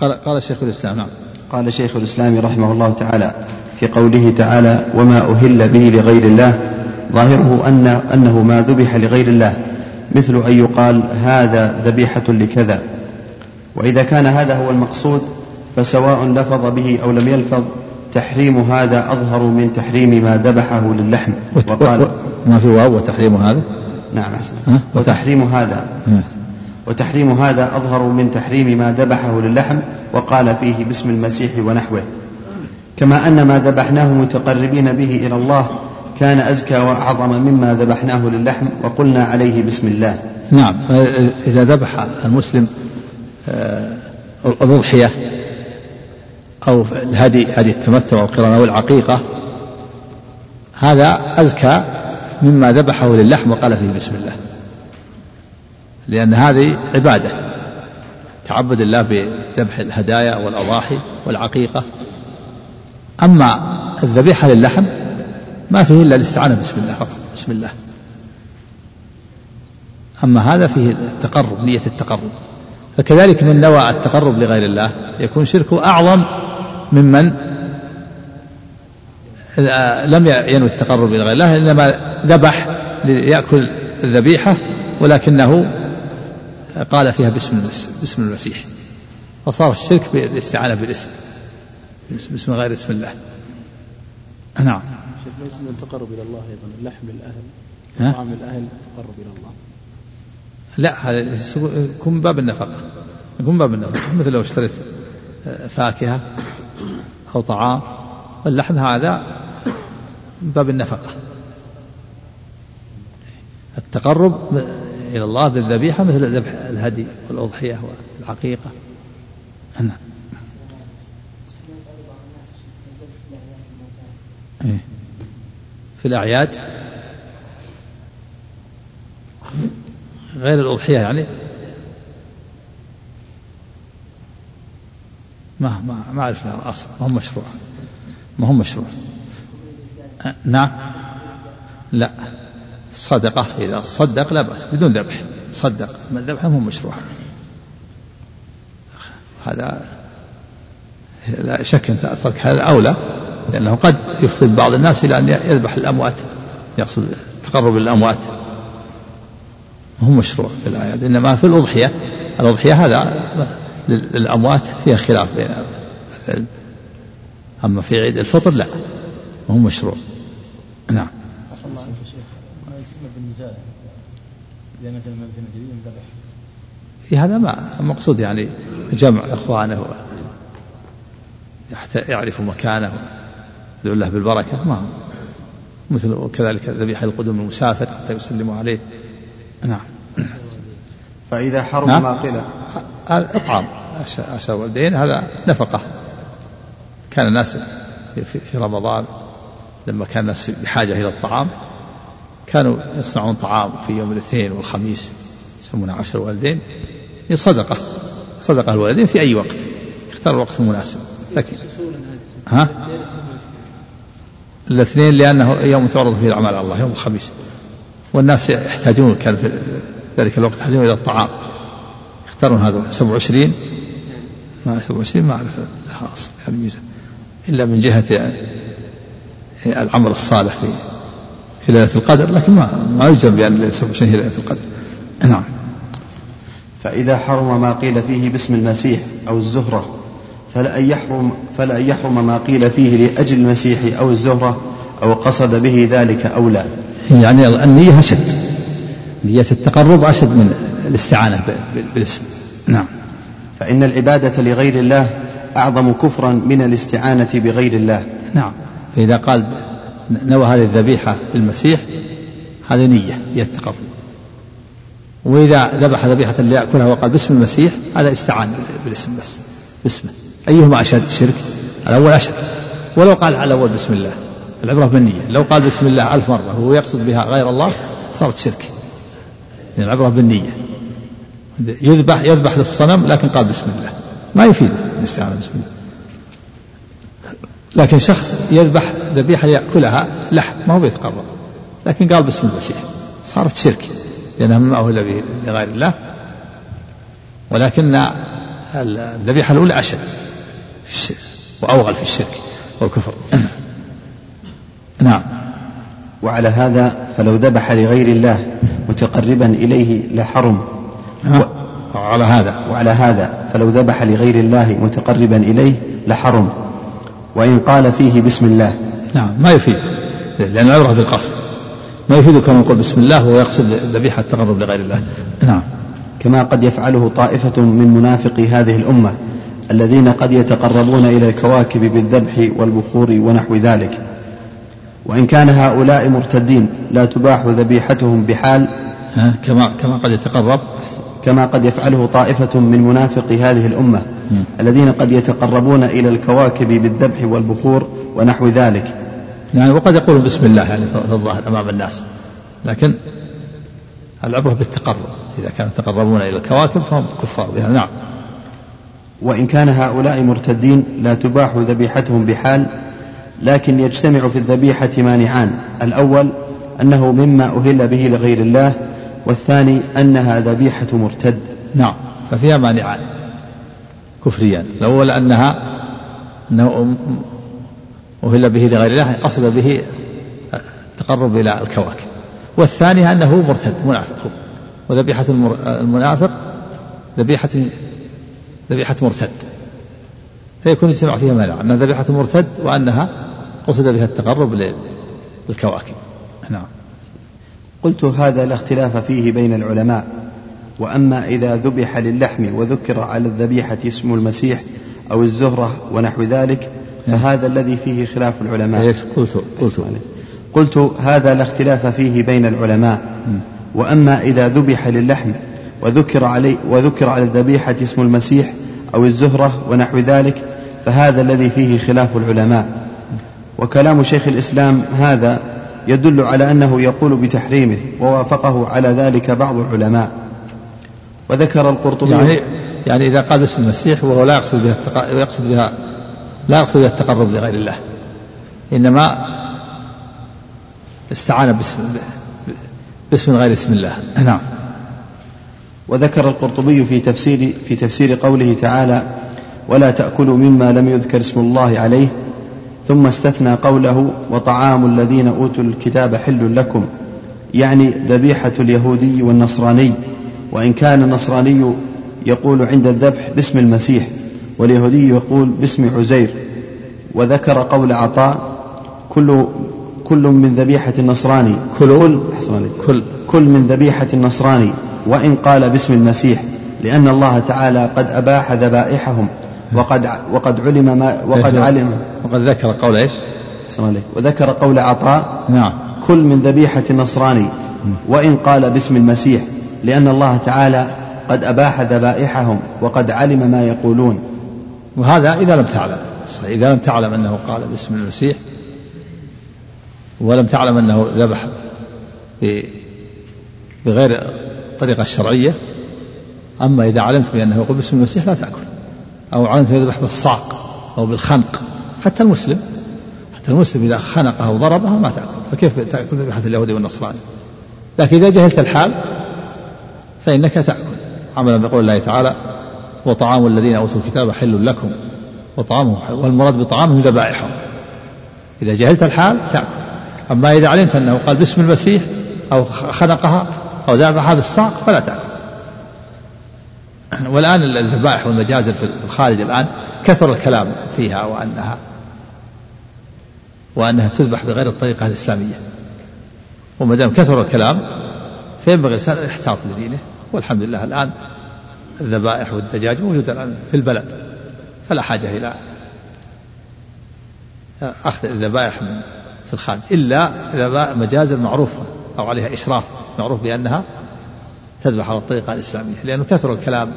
قال قال شيخ الإسلام نعم. قال شيخ الإسلام رحمه الله تعالى في قوله تعالى وما أهل به لغير الله. ظاهره ان أنه ما ذبح لغير الله مثل أن يقال هذا ذبيحة لكذا. وإذا كان هذا هو المقصود فسواء لفظ به أو لم يلفظ تحريم هذا أظهر من تحريم ما ذبحه للحم. وقال ما في واو وتحريم هذا؟ نعم أحسن. وتحريم هذا. وتحريم هذا أظهر من تحريم ما ذبحه للحم وقال فيه باسم المسيح ونحوه. كما أن ما ذبحناه متقربين به إلى الله كان أزكى وأعظم مما ذبحناه للحم وقلنا عليه بسم الله. نعم إذا ذبح المسلم آه، الأضحية أو الهدي هدي التمتع أو القران أو العقيقة هذا أزكى مما ذبحه للحم وقال فيه بسم الله. لأن هذه عبادة. تعبد الله بذبح الهدايا والأضاحي والعقيقة. أما الذبيحة للحم ما فيه إلا الاستعانة بسم الله فقط بسم الله. أما هذا فيه التقرب نية التقرب. فكذلك من نوى التقرب لغير الله يكون شركه أعظم ممن لم ينوي التقرب إلى غير الله إنما ذبح ليأكل الذبيحة ولكنه قال فيها باسم باسم المسيح. فصار الشرك بالاستعانة بالاسم. باسم غير اسم الله. نعم. شيخ ليس من التقرب إلى الله أيضا. اللحم للأهل طعام الأهل التقرب إلى الله. لا هذا يكون من باب النفقة يكون من باب النفقة مثل لو اشتريت فاكهة أو طعام. واللحم هذا من باب النفقة. التقرب إلى الله بالذبيحة مثل ذبح الهدي والأضحية والعقيقة. نعم. إيه. في الأعياد غير الأضحية يعني؟ ما ما ما أعرف الأصل. ما هو مشروع. ما هو مشروع. نعم. لا. صدقة إذا صدق لا بأس بدون ذبح صدق. ما الذبح مو مشروع. هذا لا شك أن ترك هذا أولى لأنه قد يفضي بعض الناس إلى أن يذبح الأموات يقصد تقرب الأموات. هو مشروع في الآيات إنما في الأضحية. الأضحية هذا للأموات فيها خلاف بين أما في عيد الفطر لا هو مشروع. نعم. إذا نزل منزل جديد ذبح إيه، هذا ما مقصود يعني جمع إخوانه يعرف مكانه يدعو الله بالبركة ما مثل كذلك ذبيحة القدوم المسافر حتى يسلموا عليه. نعم. فإذا حرم نعم. ما قيل. هذا إطعام عشاء والدين هذا نفقة. كان الناس في رمضان لما كان الناس بحاجة إلى الطعام كانوا يصنعون طعام في يوم الاثنين والخميس يسمونه عشر والدين. هي صدقة صدقة الوالدين في أي وقت اختار الوقت المناسب. لكن ها؟ الاثنين لأنه يوم تعرض فيه الأعمال على الله يوم الخميس. والناس يحتاجون كان في ذلك الوقت يحتاجون إلى الطعام. يختارون هذا 27 ما 27 ما أعرف لها أصل هذه ميزة. إلا من جهة يعني العمل الصالح في ليلة القدر لكن ما ما يجزم بأن 27 هي ليلة القدر. نعم. فإذا حرم ما قيل فيه باسم المسيح أو الزهرة فلأن يحرم فلأن يحرم ما قيل فيه لأجل المسيح أو الزهرة أو قصد به ذلك أو لا. يعني النية أشد نية التقرب أشد من الاستعانة بالاسم. نعم. فإن العبادة لغير الله أعظم كفرا من الاستعانة بغير الله. نعم. فإذا قال نوى هذه الذبيحة للمسيح هذه نية التقرب وإذا ذبح ذبيحة ليأكلها وقال باسم المسيح هذا استعان بالاسم بس باسمه. أيهما أشد شرك الأول أشد. ولو قال على الأول بسم الله. العبرة بالنية. لو قال بسم الله ألف مرة وهو يقصد بها غير الله صارت شرك. يعني العبرة بالنية. يذبح يذبح للصنم لكن قال بسم الله. ما يفيده الاستعانة بسم الله. لكن شخص يذبح ذبيحة يأكلها لحم ما هو بيتقرب لكن قال باسم المسيح. صارت شرك لأنها مما أهل به لغير الله. ولكن الذبيحة الأولى أشد وأوغل في الشرك والكفر. نعم. وعلى هذا فلو ذبح لغير الله متقربا إليه لحرم. و... وعلى هذا. وعلى هذا فلو ذبح لغير الله متقربا إليه لحرم. وإن قال فيه بسم الله. نعم ما يفيد. لأن العبرة بالقصد. ما يفيد كما يقول بسم الله وهو يقصد ذبيحة التقرب لغير الله. نعم. كما قد يفعله طائفة من منافقي هذه الأمة الذين قد يتقربون إلى الكواكب بالذبح والبخور ونحو ذلك. وإن كان هؤلاء مرتدين لا تباح ذبيحتهم بحال. كما كما قد يتقرب. كما قد يفعله طائفة من منافقي هذه الأمة الذين قد يتقربون إلى الكواكب بالذبح والبخور ونحو ذلك. يعني وقد يقولون بسم الله يعني في الظاهر أمام الناس. لكن العبرة بالتقرب إذا كانوا يتقربون إلى الكواكب فهم كفار بها. نعم. وإن كان هؤلاء مرتدين لا تباح ذبيحتهم بحال لكن يجتمع في الذبيحة مانعان. الأول أنه مما أهل به لغير الله والثاني أنها ذبيحة مرتد. نعم. ففيها مانعان كفريان الأول أنها أنه أهل به لغير الله قصد به التقرب إلى الكواكب. والثاني أنه مرتد منافق. وذبيحة المنافق ذبيحة ذبيحة مرتد. فيكون اجتماع فيها مانع. أنها ذبيحة مرتد وأنها قصد بها التقرب للكواكب. نعم. قلت هذا لا اختلاف فيه بين العلماء. وأما إذا ذبح للحم وذكر على الذبيحة اسم المسيح أو الزهرة ونحو ذلك فهذا الذي فيه خلاف العلماء. إيش؟ قلت قلت. قلت هذا لا اختلاف فيه بين العلماء. وأما إذا ذبح للحم وذكر علي وذكر على الذبيحة اسم المسيح أو الزهرة ونحو ذلك فهذا الذي فيه خلاف العلماء. وكلام شيخ الإسلام هذا يدل على أنه يقول بتحريمه ووافقه على ذلك بعض العلماء. وذكر القرطبي يعني يعني إذا قال باسم المسيح وهو لا يقصد بها التق... يقصد بها لا يقصد بها التقرب لغير الله. إنما استعان باسم باسم غير اسم الله. نعم. وذكر القرطبي في تفسير في تفسير قوله تعالى ولا تأكلوا مما لم يذكر اسم الله عليه ثم استثنى قوله وطعام الذين أوتوا الكتاب حل لكم. يعني ذبيحة اليهودي والنصراني. وإن كان النصراني يقول عند الذبح باسم المسيح واليهودي يقول باسم عزير. وذكر قول عطاء كل كل من ذبيحة النصراني. كل كل كل من ذبيحة النصراني. وإن قال باسم المسيح لأن الله تعالى قد أباح ذبائحهم. وقد وقد علم ما وقد علم. وقد ذكر قول إيش؟ وذكر قول عطاء. نعم. كل من ذبيحة النصراني. وإن قال باسم المسيح. لأن الله تعالى قد أباح ذبائحهم وقد علم ما يقولون. وهذا إذا لم تعلم. إذا لم تعلم أنه قال باسم المسيح ولم تعلم أنه ذبح بغير الطريقة الشرعية. أما إذا علمت بأنه يقول باسم المسيح لا تأكل. أو علمت يذبح بالصاق أو بالخنق حتى المسلم حتى المسلم إذا خنقه أو ضربه ما تأكل فكيف تأكل ذبيحة اليهودي والنصراني؟ لكن إذا جهلت الحال فإنك تأكل. عملا بقول الله تعالى وطعام الذين أوتوا الكتاب حل لكم وطعامهم والمراد بطعامهم ذبائحهم إذا جهلت الحال تأكل. أما إذا علمت أنه قال باسم المسيح أو خنقها أو ذبحها بالصاق فلا تأكل. والآن الذبائح والمجازر في الخارج الآن كثر الكلام فيها وأنها وأنها تذبح بغير الطريقة الإسلامية. وما دام كثر الكلام فينبغي الإنسان الاحتياط لدينه. والحمد لله الآن الذبائح والدجاج موجودة الآن في البلد. فلا حاجة إلى أخذ الذبائح في الخارج. إلا ذبائح مجازر معروفة أو عليها إشراف معروف بأنها تذبح على الطريقة الإسلامية لأنه كثر الكلام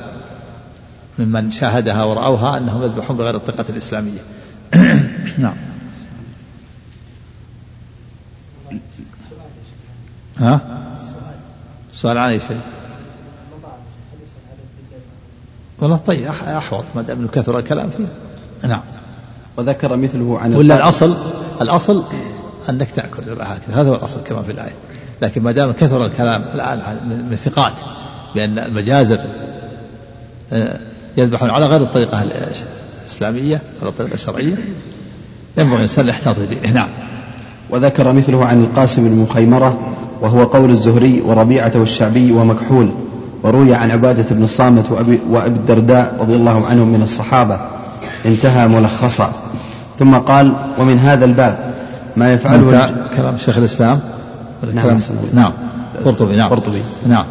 ممن شاهدها ورأوها أنهم يذبحون بغير الطريقة الإسلامية. نعم. ها؟ سؤال عن أي شيء؟ والله طيب أحوط ما دام كثر الكلام فيه. نعم. وذكر مثله عن ولا الأصل الأصل أنك تأكل هذا هو الأصل كما في الآية. لكن ما دام كثر الكلام الآن من ثقات بأن المجازر آه، يذبحون على غير الطريقة الإسلامية على الطريقة الشرعية ينبغي الإنسان الاحتياط به نعم. وذكر مثله عن القاسم بن مخيمرة وهو قول الزهري وربيعة والشعبي ومكحول وروي عن عبادة بن الصامت وأبي, وأبي الدرداء رضي الله عنهم من الصحابة. انتهى ملخصا. ثم قال ومن هذا الباب ما يفعله كلام شيخ الإسلام. نعم. نعم. قرطبي نعم. قرطبي. نعم.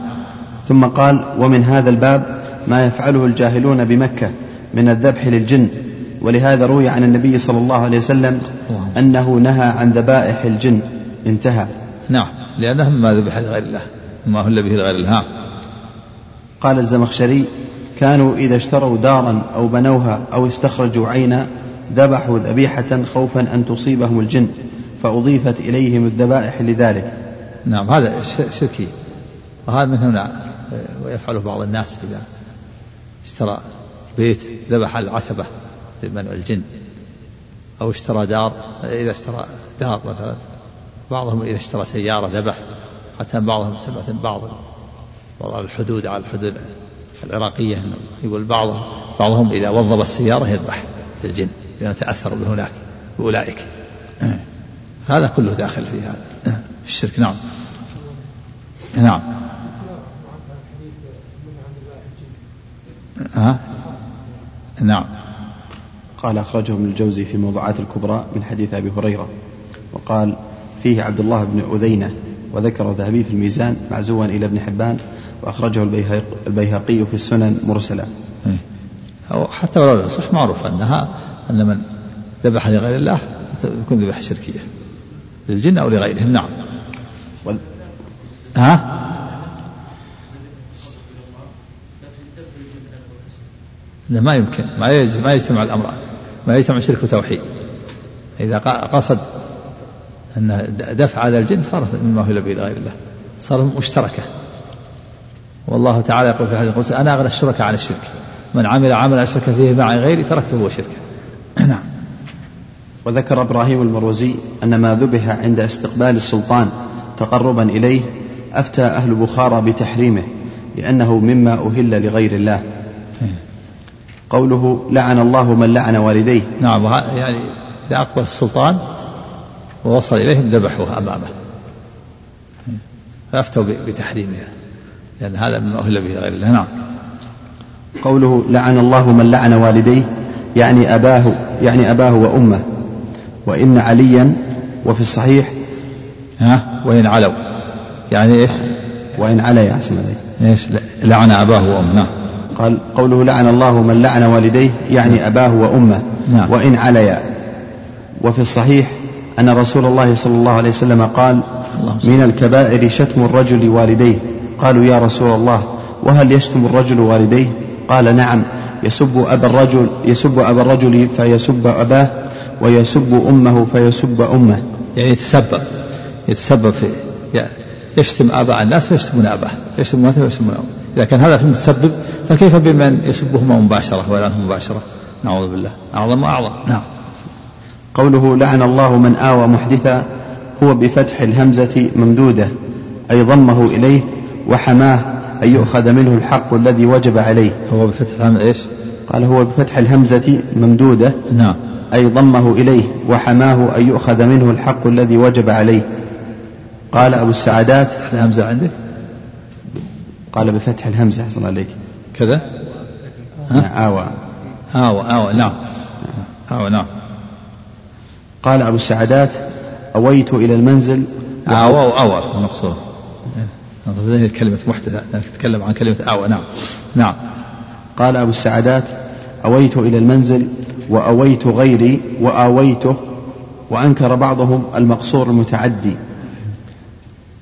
ثم قال ومن هذا الباب ما يفعله الجاهلون بمكة من الذبح للجن ولهذا روي عن النبي صلى الله عليه وسلم أنه نهى عن ذبائح الجن. انتهى. نعم. لأنه ما ذبح لغير الله. ما هل به لغير الله؟ قال الزمخشري كانوا إذا اشتروا دارا أو بنوها أو استخرجوا عينا ذبحوا ذبيحة خوفا أن تصيبهم الجن. فأضيفت إليهم الذبائح لذلك. نعم هذا شركي. وهذا من هنا ويفعله بعض الناس إذا اشترى بيت ذبح العتبة لمنع الجن. أو اشترى دار إذا اشترى دار مثلا. بعضهم إذا اشترى سيارة ذبح. حتى بعضهم سمعت بعض بعض الحدود على الحدود العراقية يقول بعضهم بعضهم إذا وظب السيارة يذبح للجن لأنه تأثر بهناك بأولئك. هذا كله داخل في هذا. في الشرك. نعم. نعم. ها؟ نعم. قال أخرجه ابن الجوزي في موضوعات الكبرى من حديث أبي هريرة وقال فيه عبد الله بن أذينة وذكر ذهبي في الميزان معزوا إلى ابن حبان وأخرجه البيهقي في السنن مرسلا. أو حتى ولو صح معروف أنها أن من ذبح لغير الله يكون ذبح شركية. للجن أو لغيرهم. نعم. و... ها؟ لا ما يمكن. ما ما يجتمع الأمران ما يجتمع شرك وتوحيد. إذا قصد أن دفع هذا الجن صارت مما هو به لغير الله. صارت مشتركة. والله تعالى يقول في هذه القدس أنا أغنى الشركاء عن الشرك. من عمل عملا أشرك فيه معي غيري تركته وشركه نعم. وذكر إبراهيم المروزي أن ما ذبح عند استقبال السلطان تقربا إليه أفتى أهل بخارى بتحريمه لأنه مما أهل لغير الله. قوله لعن الله من لعن والديه. نعم يعني إذا أقبل السلطان ووصل إليهم ذبحوه أمامه. فأفتوا بتحريمها لأن هذا مما أهل به غير الله. نعم. قوله لعن الله من لعن والديه يعني أباه يعني أباه وأمه. وإن عليا وفي الصحيح. ها؟ وإن علوا. يعني إيش؟ وإن علي أحسن عليك إيش؟ لعن أباه وأمه. نعم قال قوله لعن الله من لعن والديه يعني أباه وأمه. نعم. وإن عليا وفي الصحيح أن رسول الله صلى الله عليه وسلم قال من الكبائر شتم الرجل والديه. قالوا يا رسول الله وهل يشتم الرجل والديه؟ قال نعم. يسب أبا الرجل يسب أبا الرجل فيسب أباه ويسب أمه فيسب أمه. يعني يتسبب يتسبب في يشتم آباء الناس ويشتمون أباه يشتم أمته ويشتمون أمه. إذا كان هذا في المتسبب فكيف بمن يسبهما مباشرة ويلعنهم مباشرة؟ نعوذ بالله. أعظم وأعظم. نعم. قوله لعن الله من آوى محدثا هو بفتح الهمزة ممدودة أي ضمه إليه وحماه أن يؤخذ منه الحق الذي وجب عليه. هو بفتح الهمزة إيش؟ قال هو بفتح الهمزة ممدودة. نعم. أي ضمه إليه وحماه أن يؤخذ منه الحق الذي وجب عليه. قال أبو السعادات الهمزة عندك؟ قال بفتح الهمزة أحسن عليك. كذا؟ ها؟ آوى. آوى آوى نعم. آوى نعم. قال أبو السعادات أويت إلى المنزل. آوى وأوى المقصود كلمة محدثة نتكلم عن كلمة آوى نعم نعم. قال أبو السعادات أويت إلى المنزل وأويت غيري وآويته وأنكر بعضهم المقصور المتعدي.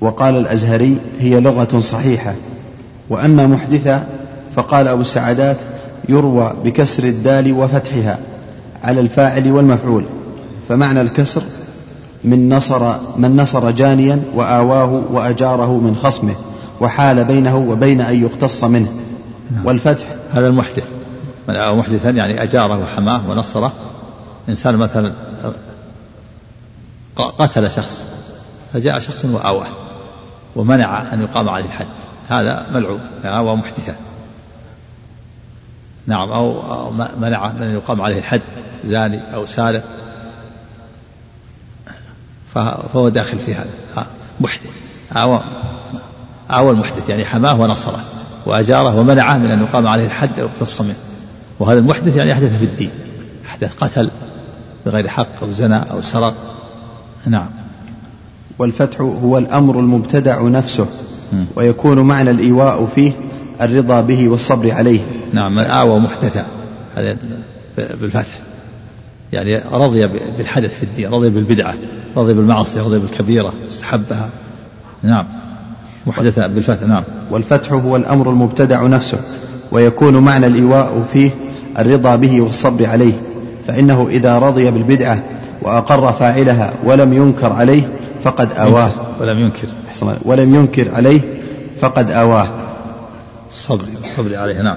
وقال الأزهري هي لغة صحيحة. وأما محدثة فقال أبو السعادات يروى بكسر الدال وفتحها على الفاعل والمفعول. فمعنى الكسر من نصر من نصر جانيا وآواه وأجاره من خصمه وحال بينه وبين أن يقتص منه. نعم. والفتح. هذا المحدث. من آوى محدثا يعني أجاره وحماه ونصره. إنسان مثلا قتل شخص فجاء شخص وآواه ومنع أن يقام عليه الحد. هذا ملعون آوى محدثا. نعم أو, أو منع من يقام عليه الحد زاني أو سارق. فهو داخل في هذا. محدث. أو أو المحدث يعني حماه ونصره وأجاره ومنعه من أن يقام عليه الحد أو يقتص منه. وهذا المحدث يعني أحدث في الدين أحدث قتل بغير حق أو زنا أو سرق. نعم. والفتح هو الأمر المبتدع نفسه ويكون معنى الإيواء فيه الرضا به والصبر عليه. نعم من آوى محدثا هذا بالفتح. يعني رضي بالحدث في الدين رضي بالبدعة رضي بالمعصية رضي بالكبيرة استحبها. نعم. محدثة بالفتح نعم. والفتح هو الأمر المبتدع نفسه ويكون معنى الإيواء فيه الرضا به والصبر عليه فإنه إذا رضي بالبدعة وأقر فاعلها ولم ينكر عليه فقد آواه. ولم ينكر. ولم ينكر عليه فقد آواه. الصبر الصبر عليه نعم.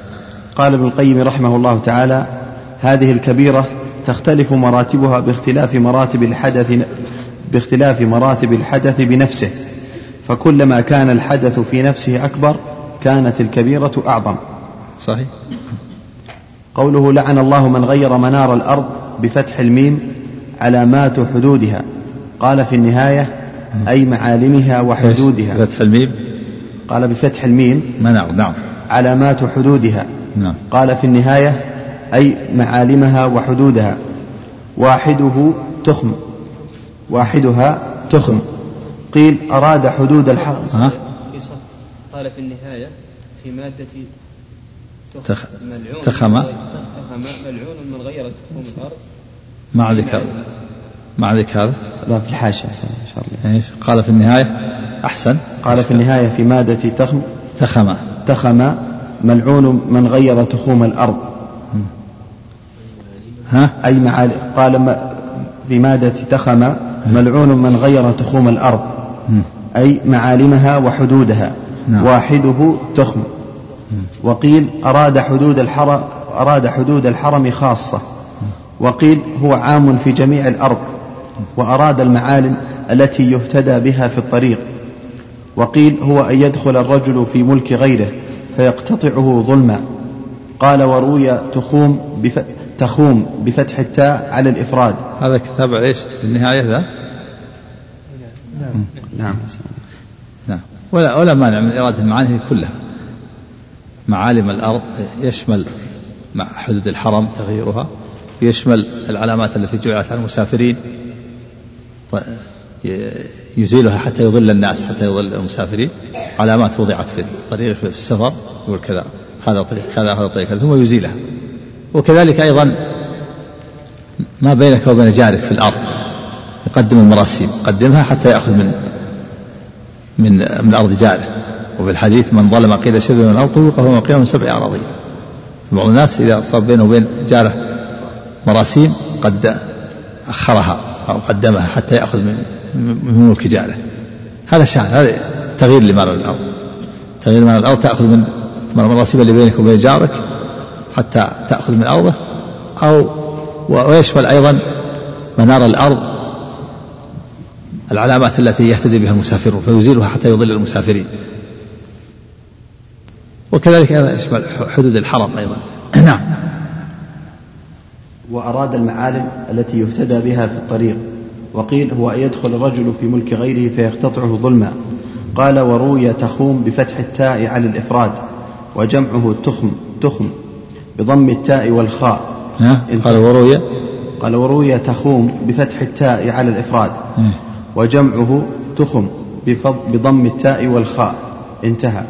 قال ابن القيم رحمه الله تعالى هذه الكبيرة تختلف مراتبها باختلاف مراتب الحدث باختلاف مراتب الحدث بنفسه. فكلما كان الحدث في نفسه أكبر كانت الكبيرة أعظم. صحيح. قوله لعن الله من غير منار الأرض بفتح الميم علامات حدودها. قال في النهاية أي معالمها وحدودها. بفتح الميم. قال بفتح الميم منار نعم. علامات حدودها. نعم. قال في النهاية أي معالمها وحدودها. واحدة تخم. واحدها تخم. قيل أراد حدود الحرم ها؟ قال في النهاية في مادة تخ... تخم. تخم. ملعون من غير تخوم الأرض. مع ذكر. مع ذكر. هذا لا في الحاشية إن شاء الله. إيش؟ قال في النهاية. أحسن. قال في النهاية في مادة تخم. تخم. تخم ملعون من غير تخوم الأرض. ها؟ أي معال قال ما في مادة تخم ملعون من غير تخوم الأرض. أي معالمها وحدودها. نعم. واحدة تخم. وقيل أراد حدود الحرم أراد حدود الحرم خاصة. وقيل هو عام في جميع الأرض. وأراد المعالم التي يهتدى بها في الطريق. وقيل هو أن يدخل الرجل في ملك غيره فيقتطعه ظلما. قال وروي تخوم بف... تخوم بفتح التاء على الإفراد. هذا كتاب إيش؟ في النهاية ذا؟ نعم. نعم. ولا ولا مانع من إرادة المعاني كلها. معالم الأرض يشمل مع حدود الحرم تغييرها يشمل العلامات التي جعلت على المسافرين يزيلها حتى يضل الناس حتى يضل المسافرين. علامات وضعت في الطريق في السفر يقول كذا هذا طريق كذا هذا طريق كذا ثم يزيلها. وكذلك أيضا ما بينك وبين جارك في الأرض. يقدم المراسيم قدمها حتى يأخذ من من من أرض جاره. وفي الحديث من ظلم قيل شبه من الأرض طوقه القيامة من سبع أراضين. بعض الناس إذا صار بينه وبين جاره مراسيم قد أخرها أو قدمها حتى يأخذ من من ملك جاره. هذا شأن هذا تغيير لمال الأرض. تغيير مال الأرض تأخذ من المراسيم اللي بينك وبين جارك. حتى تأخذ من أرضه أو ويشمل أيضا منار الأرض العلامات التي يهتدي بها المسافرون فيزيلها حتى يضل المسافرين. وكذلك يشمل حدود الحرم أيضا. نعم. وأراد المعالم التي يهتدى بها في الطريق وقيل هو أن يدخل الرجل في ملك غيره فيقتطعه ظلما. قال وروي تخوم بفتح التاء على الإفراد وجمعه تخم تخم. بضم التاء والخاء. قال وروي. قال وروي تخوم بفتح التاء على الإفراد. وجمعه تخم بضم التاء والخاء. انتهى.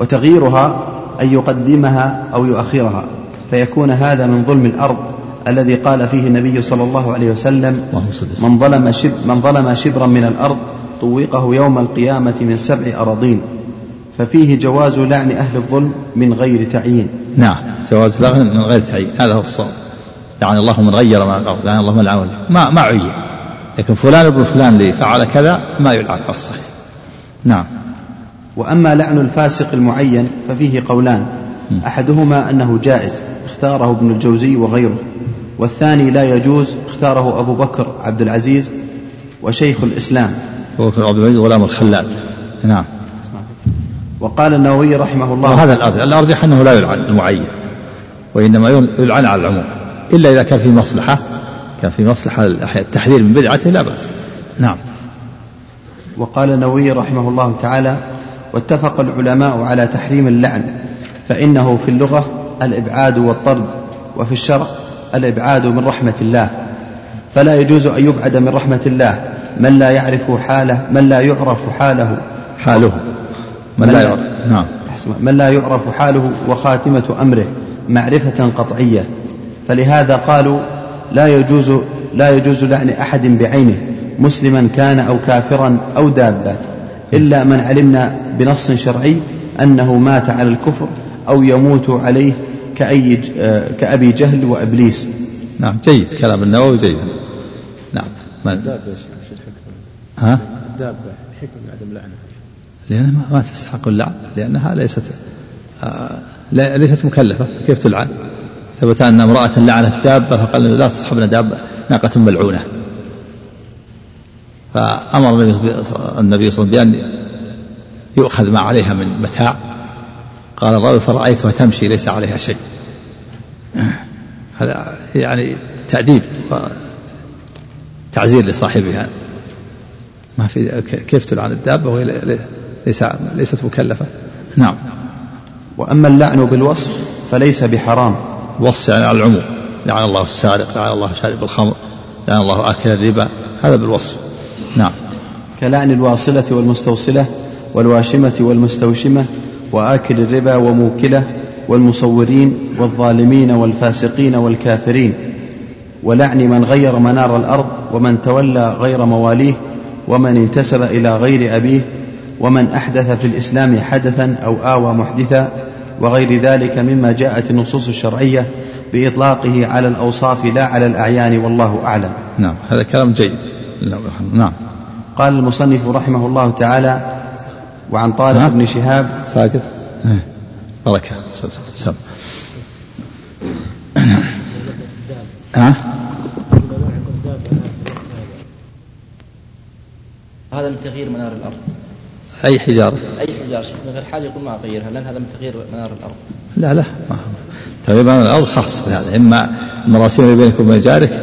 وتغييرها أن يقدمها أو يؤخرها. فيكون هذا من ظلم الأرض الذي قال فيه النبي صلى الله عليه وسلم. من ظلم شب من ظلم شبرا من الأرض طوقه يوم القيامة من سبع أراضين. ففيه جواز لعن أهل الظلم من غير تعيين. نعم جواز لعن من غير تعيين. هذا هو الصواب. لعن الله من غير ما الأرض لعن الله من لعن ما ما عين. لكن فلان ابن فلان اللي فعل كذا ما يلعن على الصحيح نعم. وأما لعن الفاسق المعين ففيه قولان. أحدهما أنه جائز اختاره ابن الجوزي وغيره. والثاني لا يجوز اختاره أبو بكر عبد العزيز وشيخ الإسلام. أبو بكر عبد العزيز غلام الخلال. نعم. وقال النووي رحمه الله وهذا الأرجح الأرجح أنه لا يلعن المعين وإنما يلعن على العموم. إلا إذا كان في مصلحة كان في مصلحة التحذير من بدعته لا بأس. نعم. وقال النووي رحمه الله تعالى واتفق العلماء على تحريم اللعن فإنه في اللغة الإبعاد والطرد وفي الشرع الإبعاد من رحمة الله. فلا يجوز أن يبعد من رحمة الله من لا يعرف حاله من لا يعرف حاله. حاله. من, من لا يعرف. نعم. من لا يعرف حاله وخاتمة أمره معرفة قطعية. فلهذا قالوا لا يجوز لا يجوز لعن أحد بعينه مسلما كان أو كافرا أو دابة إلا من علمنا بنص شرعي أنه مات على الكفر أو يموت عليه كأي كأبي جهل وإبليس. نعم جيد. كلام النووي جيد. نعم. من دابة؟ ها؟ دابة الحكمة عدم لعنها لأنها ما تستحق اللعن لأنها ليست آه ليست مكلفة كيف تلعن؟ ثبت أن امرأة لعنت دابة فقال لا تصحبنا دابة ناقة ملعونة. فأمر النبي صلى الله عليه وسلم بأن يؤخذ ما عليها من متاع. قال الراوي فرأيتها تمشي ليس عليها شيء. هذا يعني تأديب تعزير لصاحبها. ما في كيف تلعن الدابة وهي ليس ليست مكلفة. نعم. وأما اللعن بالوصف فليس بحرام. وصف يعني على العموم. لعن الله السارق لعن الله شارب الخمر لعن الله آكل الربا هذا بالوصف. نعم. كلعن الواصلة والمستوصلة والواشمة والمستوشمة وآكل الربا وموكله والمصورين والظالمين والفاسقين والكافرين. ولعن من غير منار الأرض ومن تولى غير مواليه ومن انتسب إلى غير أبيه ومن أحدث في الإسلام حدثا أو آوى محدثا وغير ذلك مما جاءت النصوص الشرعية بإطلاقه على الأوصاف لا على الأعيان والله أعلم. نعم هذا كلام جيد. نعم. قال المصنف رحمه الله تعالى وعن طارق بن شهاب ساكت. بركة سم ها؟ هذا من تغيير منار الأرض. أي حجارة؟ أي حجارة؟ من غير حاجة يقول ما أغيرها لأن هذا من تغيير منار الأرض. لا لا ما تغيير منار الأرض خاص بهذا إما المراسيم اللي بينك وبين جارك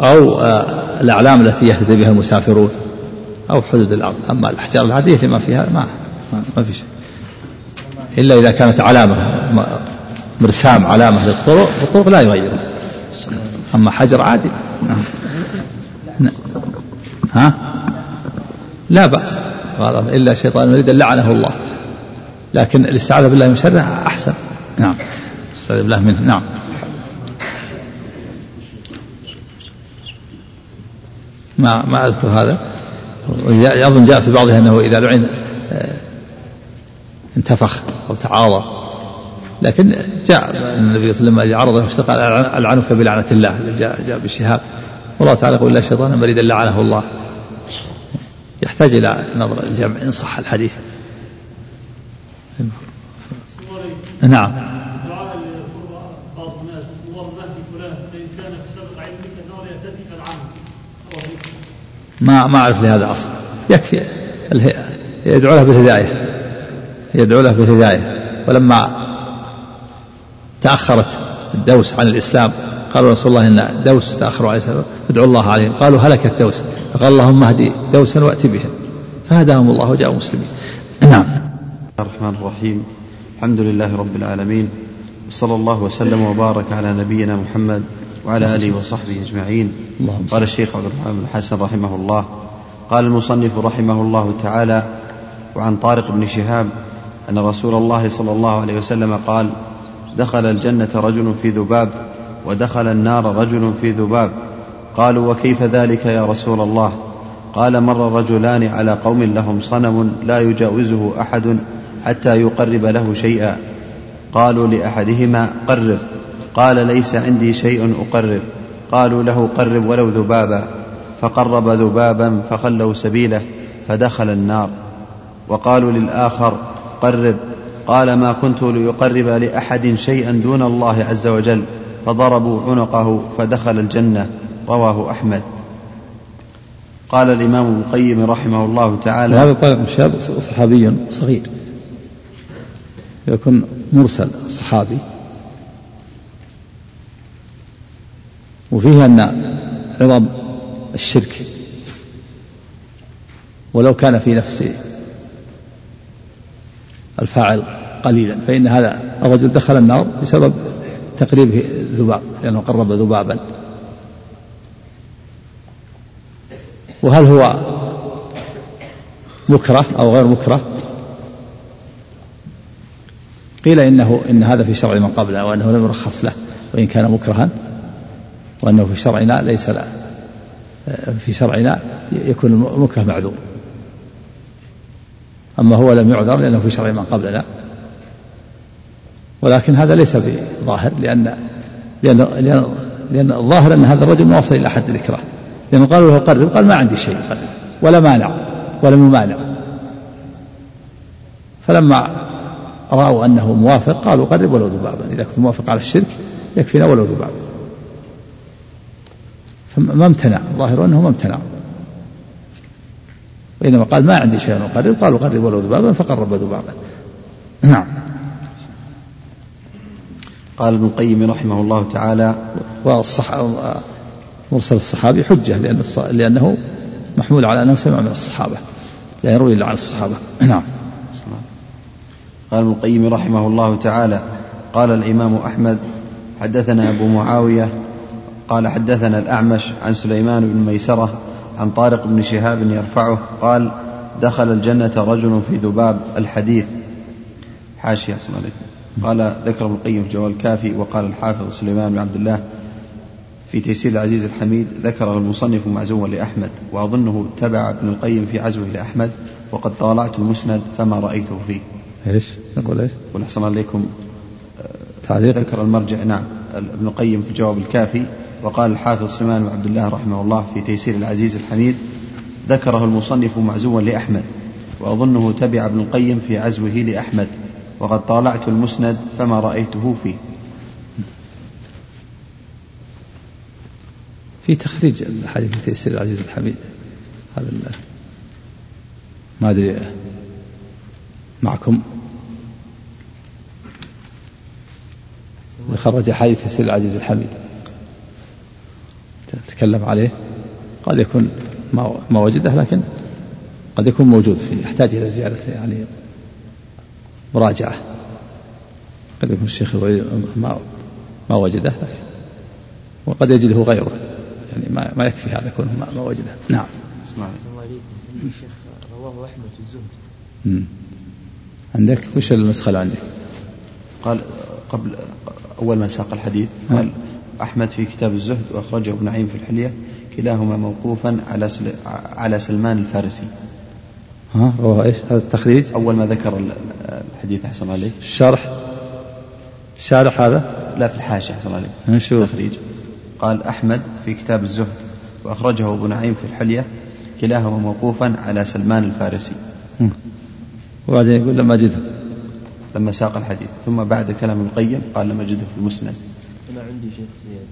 أو آه، الأعلام التي يهتدي بها المسافرون أو حدود الأرض. أما الأحجار العادية اللي ما فيها ما ما, ما في شيء. إلا إذا كانت علامة مرسام علامة للطرق فالطرق لا يغيرها. أما حجر عادي نعم. نعم. ها؟ لا بأس. إلا شيطان مريد لعنه الله. لكن الاستعاذة بالله من شره أحسن. نعم. استعاذ بالله منه. نعم. ما ما أذكر هذا. أظن جاء في بعضها أنه إذا لعن آه، انتفخ أو تعاظى لكن جاء النبي صلى الله عليه وسلم لما عرض له قال ألعنك بلعنة الله. جاء جاء بالشهاب. والله تعالى يقول لا شيطان مريدا لعنه الله. يحتاج إلى نظر الجمع إن صح الحديث. نعم. ما ما أعرف لهذا أصل. يكفي يدعو له بالهداية. يدعو له بالهداية. ولما تأخرت الدوس عن الإسلام قالوا رسول الله إن دوس تأخروا عليه السلام ادعوا الله عليهم. قالوا هلكت دوس فقال اللهم اهدي دوسا وأت بهم. فهداهم الله وجاءوا مسلمين. نعم. الرحمن الرحيم. الحمد لله رب العالمين. وصلى الله وسلم وبارك على نبينا محمد وعلى آله وصحبه أجمعين. قال الشيخ عبد الرحمن بن حسن رحمه الله. قال المصنف رحمه الله تعالى وعن طارق بن شهاب أن رسول الله صلى الله عليه وسلم قال دخل الجنة رجل في ذباب ودخل النار رجل في ذباب. قالوا وكيف ذلك يا رسول الله؟ قال مر رجلان على قوم لهم صنم لا يجاوزه أحد حتى يقرب له شيئا. قالوا لأحدهما قرب. قال ليس عندي شيء أقرب. قالوا له قرب ولو ذبابا. فقرب ذبابا فخلوا سبيله فدخل النار. وقالوا للآخر قرب. قال ما كنت ليقرب لأحد شيئا دون الله عز وجل. فضربوا عنقه فدخل الجنة رواه أحمد. قال الإمام ابن القيم رحمه الله تعالى هذا طارق شاب صحابي صغير. يكون مرسل صحابي. وفيه أن عظم الشرك. ولو كان في نفس الفاعل قليلا فإن هذا الرجل دخل النار بسبب تقريبه ذباب لأنه قرب ذبابا. وهل هو مكره أو غير مكره؟ قيل إنه إن هذا في شرع من قبله وأنه لم يرخص له وإن كان مكرها وأنه في شرعنا ليس له في شرعنا يكون المكره معذور. أما هو لم يعذر لأنه في شرع من قبلنا ولكن هذا ليس بظاهر لأن لأن لأن, لأن الظاهر أن هذا الرجل ما وصل إلى حد الإكراه لأنه قالوا له قرب قال ما عندي شيء ولا مانع ولا ممانع فلما رأوا أنه موافق قالوا قرب ولو ذبابا. إذا كنت موافق على الشرك يكفينا ولو ذبابا. فما امتنع الظاهر أنه ما امتنع. وإنما قال ما عندي شيء أقرب قالوا قرب ولو ذبابا فقرب ذبابا. نعم. قال ابن القيم رحمه الله تعالى والصح مرسل الصحابي حجة لأن لأنه محمول على أنه سمع من الصحابة لا يروي إلا عن الصحابة. نعم. قال ابن القيم رحمه الله تعالى قال الإمام أحمد حدثنا أبو معاوية قال حدثنا الأعمش عن سليمان بن ميسرة عن طارق بن شهاب يرفعه قال دخل الجنة رجل في ذباب الحديث. حاشية أحسن عليكم. قال ذكر ابن القيم في جوال الكافي وقال الحافظ سليمان بن عبد الله في تيسير العزيز الحميد ذكره المصنف معزوا لأحمد وأظنه تبع ابن القيم في عزوه لأحمد وقد طالعت المسند فما رأيته فيه إيش؟ نقول إيش؟ قل أحسن عليكم تعليق ذكر المرجع نعم ابن القيم في الجواب الكافي وقال الحافظ سليمان بن عبد الله رحمه الله في تيسير العزيز الحميد ذكره المصنف معزوا لأحمد وأظنه تبع ابن القيم في عزوه لأحمد وقد طالعت المسند فما رأيته فيه. في تخريج الحديث في تيسير العزيز الحميد. هذا ما أدري معكم؟ خرج حديث تيسير العزيز الحميد. تكلم عليه؟ قد يكون ما وجده لكن قد يكون موجود فيه. يحتاج إلى زيادة يعني مراجعة. قد يكون الشيخ ما ما وجده. وقد يجده غيره. يعني ما ما يكفي هذا كونه ما, ما وجده. نعم. اسمع الشيخ رواه أحمد الزهد. عندك؟ وش النسخة اللي عندك؟ قال قبل أول ما ساق الحديث قال أحمد في كتاب الزهد وأخرجه ابن نعيم في الحلية كلاهما موقوفا على على سلمان الفارسي. ها رواه إيش؟ هذا التخريج. أول ما ذكر الحديث أحسن عليك. الشرح الشارح هذا؟ لا في الحاشية أحسن عليك. نشوف التخريج. قال أحمد في كتاب الزهد. وأخرجه أبو نعيم في الحلية. كلاهما موقوفا على سلمان الفارسي. وبعدين يقول لما أجده. لما ساق الحديث. ثم بعد كلام القيم قال لما أجده في المسند. أنا عندي شيخ زيادة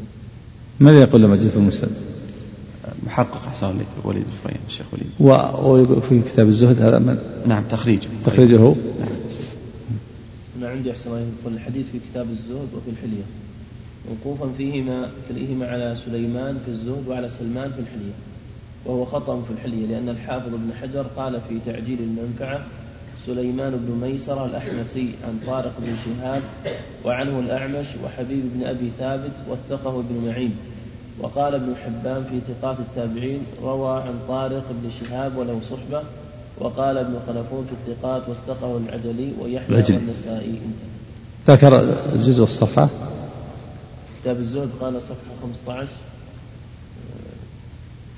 ماذا يقول لما أجده في المسند؟ محقق أحسن عليك وليد الفريم الشيخ وليد. ويقول في كتاب الزهد هذا من؟ نعم تخريج. تخريجه. نعم. أنا عندي أحسن الحديث في كتاب الزهد وفي الحلية. موقوفا فيهما كليهما على سليمان في الزهد وعلى سلمان في الحلية. وهو خطأ في الحلية لأن الحافظ ابن حجر قال في تعجيل المنفعة سليمان بن ميسرة الأحمسي عن طارق بن شهاب وعنه الأعمش وحبيب بن أبي ثابت وثقه ابن معين. وقال ابن حبان في ثقات التابعين روى عن طارق بن شهاب وله صحبة وقال ابن خلفون في الثقات وثقه العجلي ويحيى والنسائي. انتهى ذكر الجزء الصفحة؟ كتاب الزهد قال صفحة 15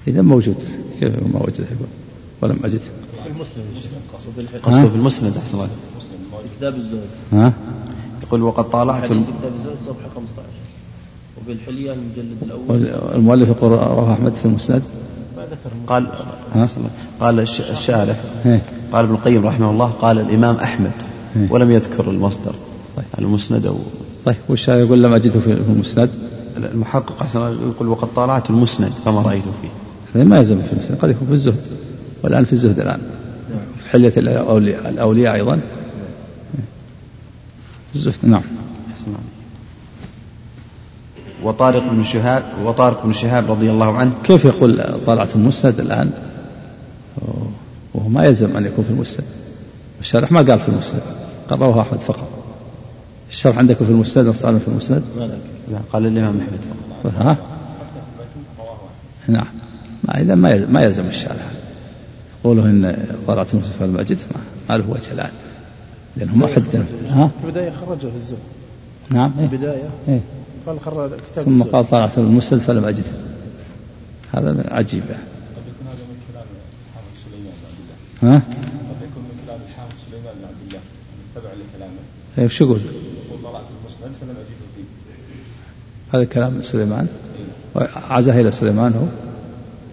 إذا موجود. كيف ما وجده يقول ولم أجده في المسلم قصده في المسند أحسن الله في كتاب الزهد. ها؟ يقول وقد طالعت في كتاب الزهد صفحة 15 وفي الحلية المجلد الأول. المؤلف يقول رواه أحمد في المسند. ما ذكر قال قال الشارح. إيه. قال ابن القيم رحمه الله قال الإمام أحمد. إيه. ولم يذكر المصدر. طيب. المسند أو طيب وش يقول لم أجده في المسند. المحقق أحسن يقول وقد طالعت المسند فما رأيت فيه. هذا ما يلزم في المسند. قد يكون في الزهد. والآن في الزهد الآن. في حلية الأولياء, الأولياء أيضا الزهد نعم. وطارق بن شهاب وطارق بن شهاب رضي الله عنه. كيف يقول طلعت المسند الآن؟ وهو ما يلزم أن يكون في المسند. الشرح ما قال في المسند. قال رواه أحمد فقط. الشرح عندكم في المسند نص في المسند؟ لا قال الإمام أحمد ها؟ نعم. ما إذا ما ما يلزم الشارح قوله إن طلعت المسند في المسجد ما له وجه الآن. لأنه ما حد ها؟ في البداية خرجه في الزهد. نعم في البداية. إيه؟ قال خرج كتاب ثم قال طلعت المسند فلم أجده هذا عجيب يعني. ها؟ قد يكون من كلام الحافظ سليمان بن عبد الله تبع لكلامه. طيب شو يقول؟ يقول طلعت المسند فلم اجده فيه. هذا كلام سليمان؟ إيه. عزاه إلى سليمان هو؟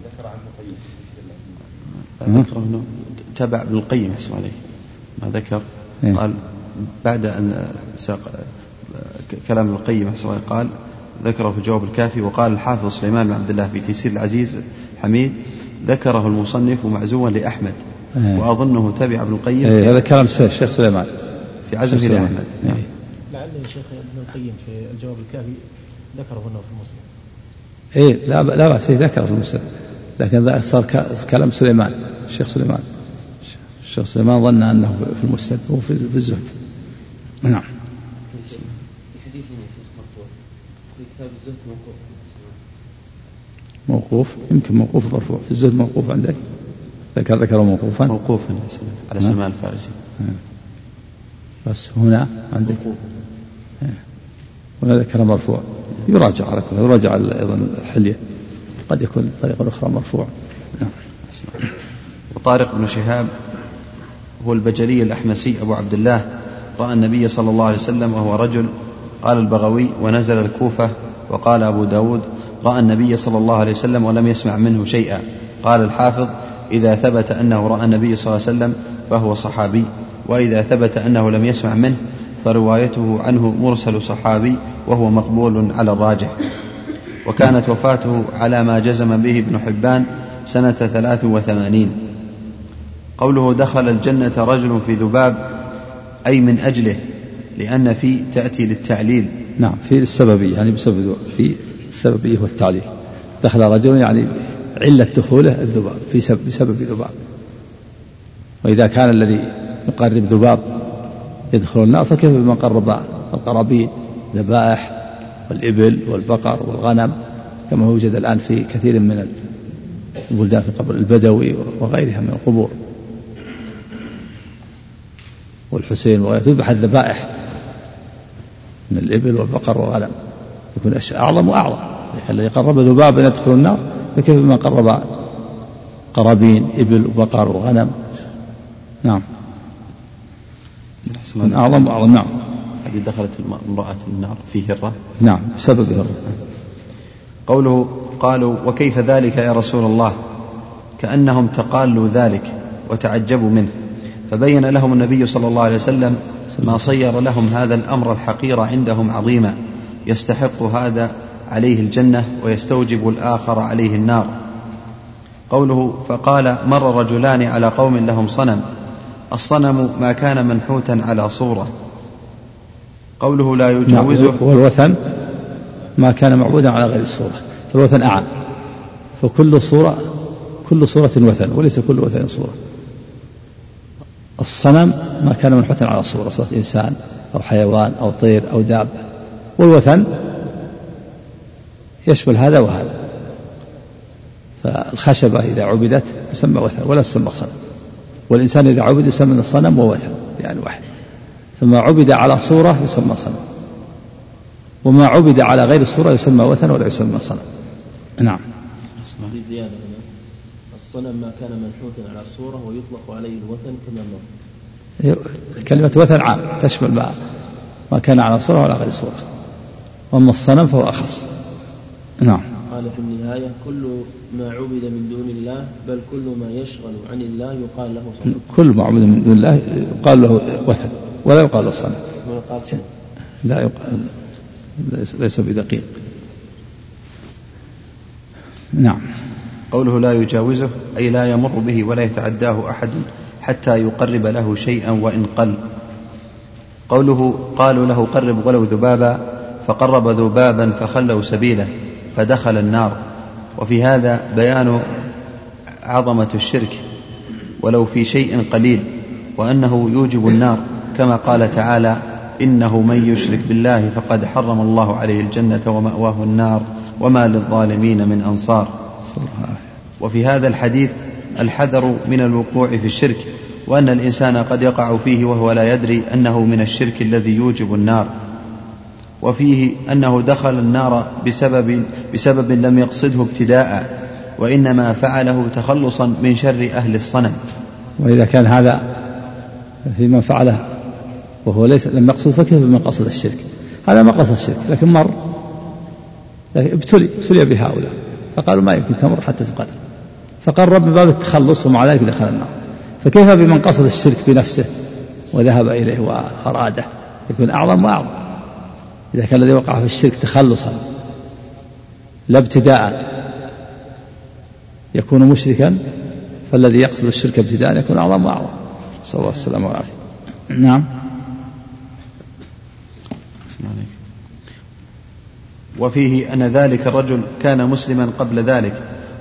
ذكر عنه القيم ذكر أنه تبع ابن القيم احسن عليه ما ذكر إيه؟ قال بعد أن ساق كلام ابن القيم عليه قال ذكره في الجواب الكافي وقال الحافظ سليمان بن عبد الله في تيسير العزيز حميد ذكره المصنف معزوا لأحمد إيه. وأظنه تبع ابن القيم إيه هذا كلام الشيخ سليمان. في عزمه لأحمد. نعم. إيه. لعل الشيخ ابن القيم في الجواب الكافي ذكره هنا في المسلم. إيه لا لا بأس ذكره في المسلم. لكن صار كلام سليمان الشيخ سليمان. الشيخ سليمان ظن أنه في المسند هو في الزهد. نعم الحديث مرفوع في كتاب الزهد موقوف. موقوف يمكن موقوف مرفوع. في الزهد موقوف عندك؟ ذكر ذكر موقوفا؟ موقوفا على سلمان الفارسي. بس هنا عندك؟ هنا ذكر مرفوع. يراجع على كل يراجع أيضا الحلية. قد يكون طريقه أخرى مرفوع. نعم. وطارق بن شهاب هو البجلي الأحمسي أبو عبد الله رأى النبي صلى الله عليه وسلم وهو رجل قال البغوي ونزل الكوفة وقال أبو داود رأى النبي صلى الله عليه وسلم ولم يسمع منه شيئا. قال الحافظ إذا ثبت أنه رأى النبي صلى الله عليه وسلم فهو صحابي وإذا ثبت أنه لم يسمع منه فروايته عنه مرسل صحابي وهو مقبول على الراجح. وكانت وفاته على ما جزم به ابن حبان سنة ثلاث وثمانين. قوله دخل الجنة رجل في ذباب أي من أجله لأن في تأتي للتعليل. نعم في السببية يعني بسبب في السببية والتعليل دخل رجل يعني علة دخوله الذباب في سبب بسبب ذباب. وإذا كان الذي يقرب ذباب يدخل النار فكيف بمن قرب القرابين؟ ذبائح والإبل والبقر والغنم كما يوجد الآن في كثير من البلدان في قبر البدوي وغيرها من القبور. والحسين وغيره تذبح الذبائح. من الإبل والبقر والغنم. يكون أعظم وأعظم. الذي قرب ذبابا يدخل النار فكيف من قرب؟ قرابين إبل وبقر وغنم نعم. من أعظم وأعظم نعم. هذه دخلت امرأة النار في هرة. نعم بسبب هرة. قوله قالوا وكيف ذلك يا رسول الله؟ كأنهم تقالوا ذلك وتعجبوا منه. فبين لهم النبي صلى الله عليه وسلم ما صير لهم هذا الأمر الحقير عندهم عظيما. يستحق هذا عليه الجنة ويستوجب الآخر عليه النار. قوله فقال مر رجلان على قوم لهم صنم. الصنم ما كان منحوتا على صورة. قوله لا يجاوزه والوثن ما كان معبودا على غير الصورة. فالوثن أعم. فكل صورة كل صورة وثن وليس كل وثن صورة. الصنم ما كان منحوتا على صورة صورة إنسان أو حيوان أو طير أو دابة. والوثن يشمل هذا وهذا. فالخشبة إذا عبدت يسمى وثن ولا تسمى صنم. والإنسان إذا عبد يسمى صنم ووثن يعني واحد. ثم عبد على صورة يسمى صنم. وما عبد على غير الصورة يسمى وثن ولا يسمى صنم. نعم. الصنم ما كان منحوتا على الصورة ويطلق عليه الوثن كما مر. كلمة وثن عام تشمل ما ما كان على صورة ولا غير صورة. وأما الصنم فهو أخص. نعم. قال في النهاية كل ما عبد من دون الله بل كل ما يشغل عن الله يقال له صنم. كل ما عبد من دون الله يقال له وثن ولا يقال له صنم. لا يقال ليس بدقيق. نعم. قوله لا يجاوزه أي لا يمر به ولا يتعداه أحد حتى يقرب له شيئا وإن قل. قوله قالوا له قرب ولو ذبابا فقرب ذبابا فخلوا سبيله فدخل النار. وفي هذا بيان عظمة الشرك ولو في شيء قليل وأنه يوجب النار. كما قال تعالى إنه من يشرك بالله فقد حرم الله عليه الجنة ومأواه النار وما للظالمين من أنصار. وفي هذا الحديث الحذر من الوقوع في الشرك وأن الإنسان قد يقع فيه وهو لا يدري أنه من الشرك الذي يوجب النار. وفيه أنه دخل النار بسبب بسبب لم يقصده ابتداء وإنما فعله تخلصا من شر أهل الصنم. وإذا كان هذا في من فعله وهو ليس لم يقصد فكيف بمن قصد الشرك؟ هذا ما قصد الشرك لكن مر لكن ابتلي ابتلي بهؤلاء. فقالوا ما يمكن تمر حتى تقرر فقرب من باب التخلص ومع ذلك دخل النار. فكيف بمن قصد الشرك بنفسه وذهب إليه وأراده؟ يكون أعظم وأعظم. إذا كان الذي وقع في الشرك تخلصا لا ابتداء يكون مشركا فالذي يقصد الشرك ابتداء يكون أعظم وأعظم. نسأل الله السلامة والعافية نعم. وفيه أن ذلك الرجل كان مسلما قبل ذلك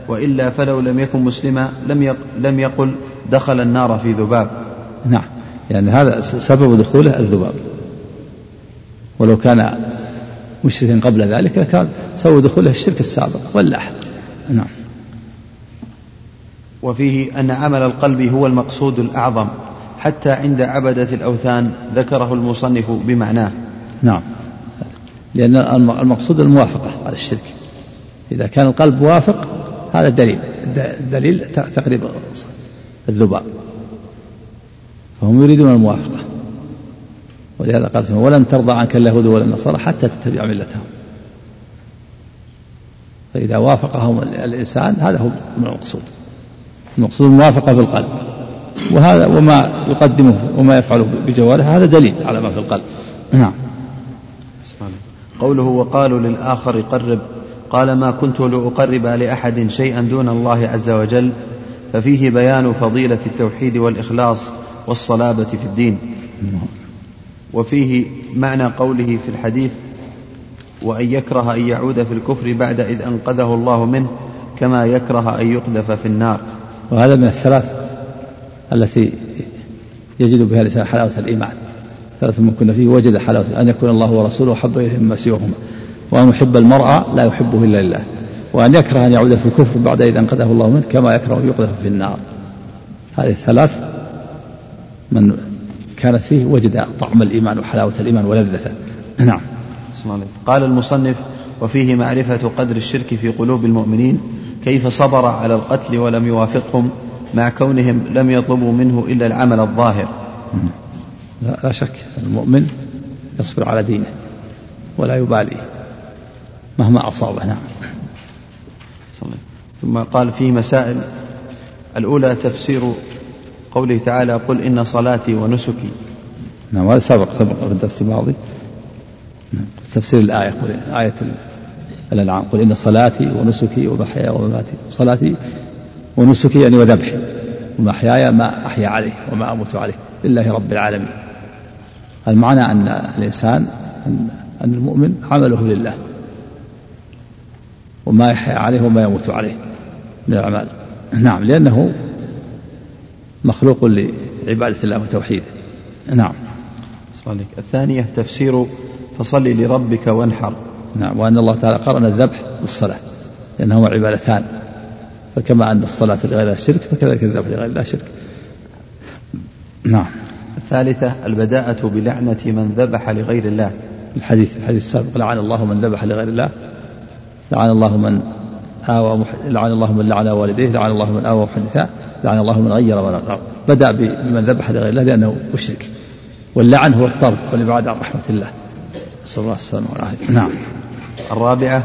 وإلا فلو لم يكن مسلما لم لم يقل دخل النار في ذباب. نعم يعني هذا سبب دخوله الذباب. ولو كان مشركا قبل ذلك لكان سبب دخوله الشرك السابق واللاحق نعم. وفيه أن عمل القلب هو المقصود الأعظم حتى عند عبدة الأوثان ذكره المصنف بمعناه. نعم. لأن المقصود الموافقة على الشرك. إذا كان القلب موافق هذا دليل. دليل تقريب الذباب. فهم يريدون الموافقة. ولهذا قال ولن ترضى عنك اليهود ولا النصارى حتى تتبع ملتهم. فإذا وافقهم الإنسان هذا هو المقصود. المقصود الموافقة بالقلب وهذا وما يقدمه وما يفعله بجوارحه هذا دليل على ما في القلب. نعم. قوله وقالوا للآخر قرب قال ما كنت لأقرب لأحد شيئا دون الله عز وجل ففيه بيان فضيلة التوحيد والإخلاص والصلابة في الدين. وفيه معنى قوله في الحديث وأن يكره أن يعود في الكفر بعد إذ أنقذه الله منه كما يكره أن يقذف في النار. وهذا من الثلاث التي يجد بها الإنسان حلاوة الإيمان. ثلاث من كنا فيه وجد حلاوة أن يكون الله ورسوله أحب إليه مما سواهما. وأن يحب المرأة لا يحبه إلا لله. وأن يكره أن يعود في الكفر بعد إذا أنقذه الله منه كما يكره أن يقذف في النار. هذه الثلاث من كانت فيه وجد طعم الإيمان وحلاوة الإيمان ولذته نعم. قال المصنف وفيه معرفة قدر الشرك في قلوب المؤمنين كيف صبر على القتل ولم يوافقهم مع كونهم لم يطلبوا منه إلا العمل الظاهر. لا, شك المؤمن يصبر على دينه ولا يبالي مهما أصابه. نعم. ثم قال في مسائل الأولى تفسير قوله تعالى قل إن صلاتي ونسكي. نعم هذا سبق سبق في الدرس الماضي. نعم. تفسير الآية قل آية الأنعام قل إن صلاتي ونسكي ومحياي ومماتي. صلاتي ونسكي يعني وذبحي. ومحياي ما أحيا عليه وما أموت عليه. لله رب العالمين. المعنى أن الإنسان أن المؤمن عمله لله. وما يحيا عليه وما يموت عليه من الأعمال. نعم لأنه مخلوق لعبادة الله وتوحيده. نعم. الثانية تفسير فصل لربك وانحر. نعم وأن الله تعالى قرن الذبح بالصلاة لأنهما عبادتان. فكما أن الصلاة لغير الله شرك فكذلك الذبح لغير الله شرك. نعم. الثالثة البداءة بلعنة من ذبح لغير الله. الحديث الحديث السابق لعن الله من ذبح لغير الله. لعن الله من آوى مح... لعن الله من لعن والديه لعن الله من آوى محدثا لعن الله من غير من بدأ بمن ذبح لغير الله لأنه مشرك. واللعن هو الطرد والإبعاد عن رحمة الله. نسأل الله السلامة والعافية. نعم. الرابعة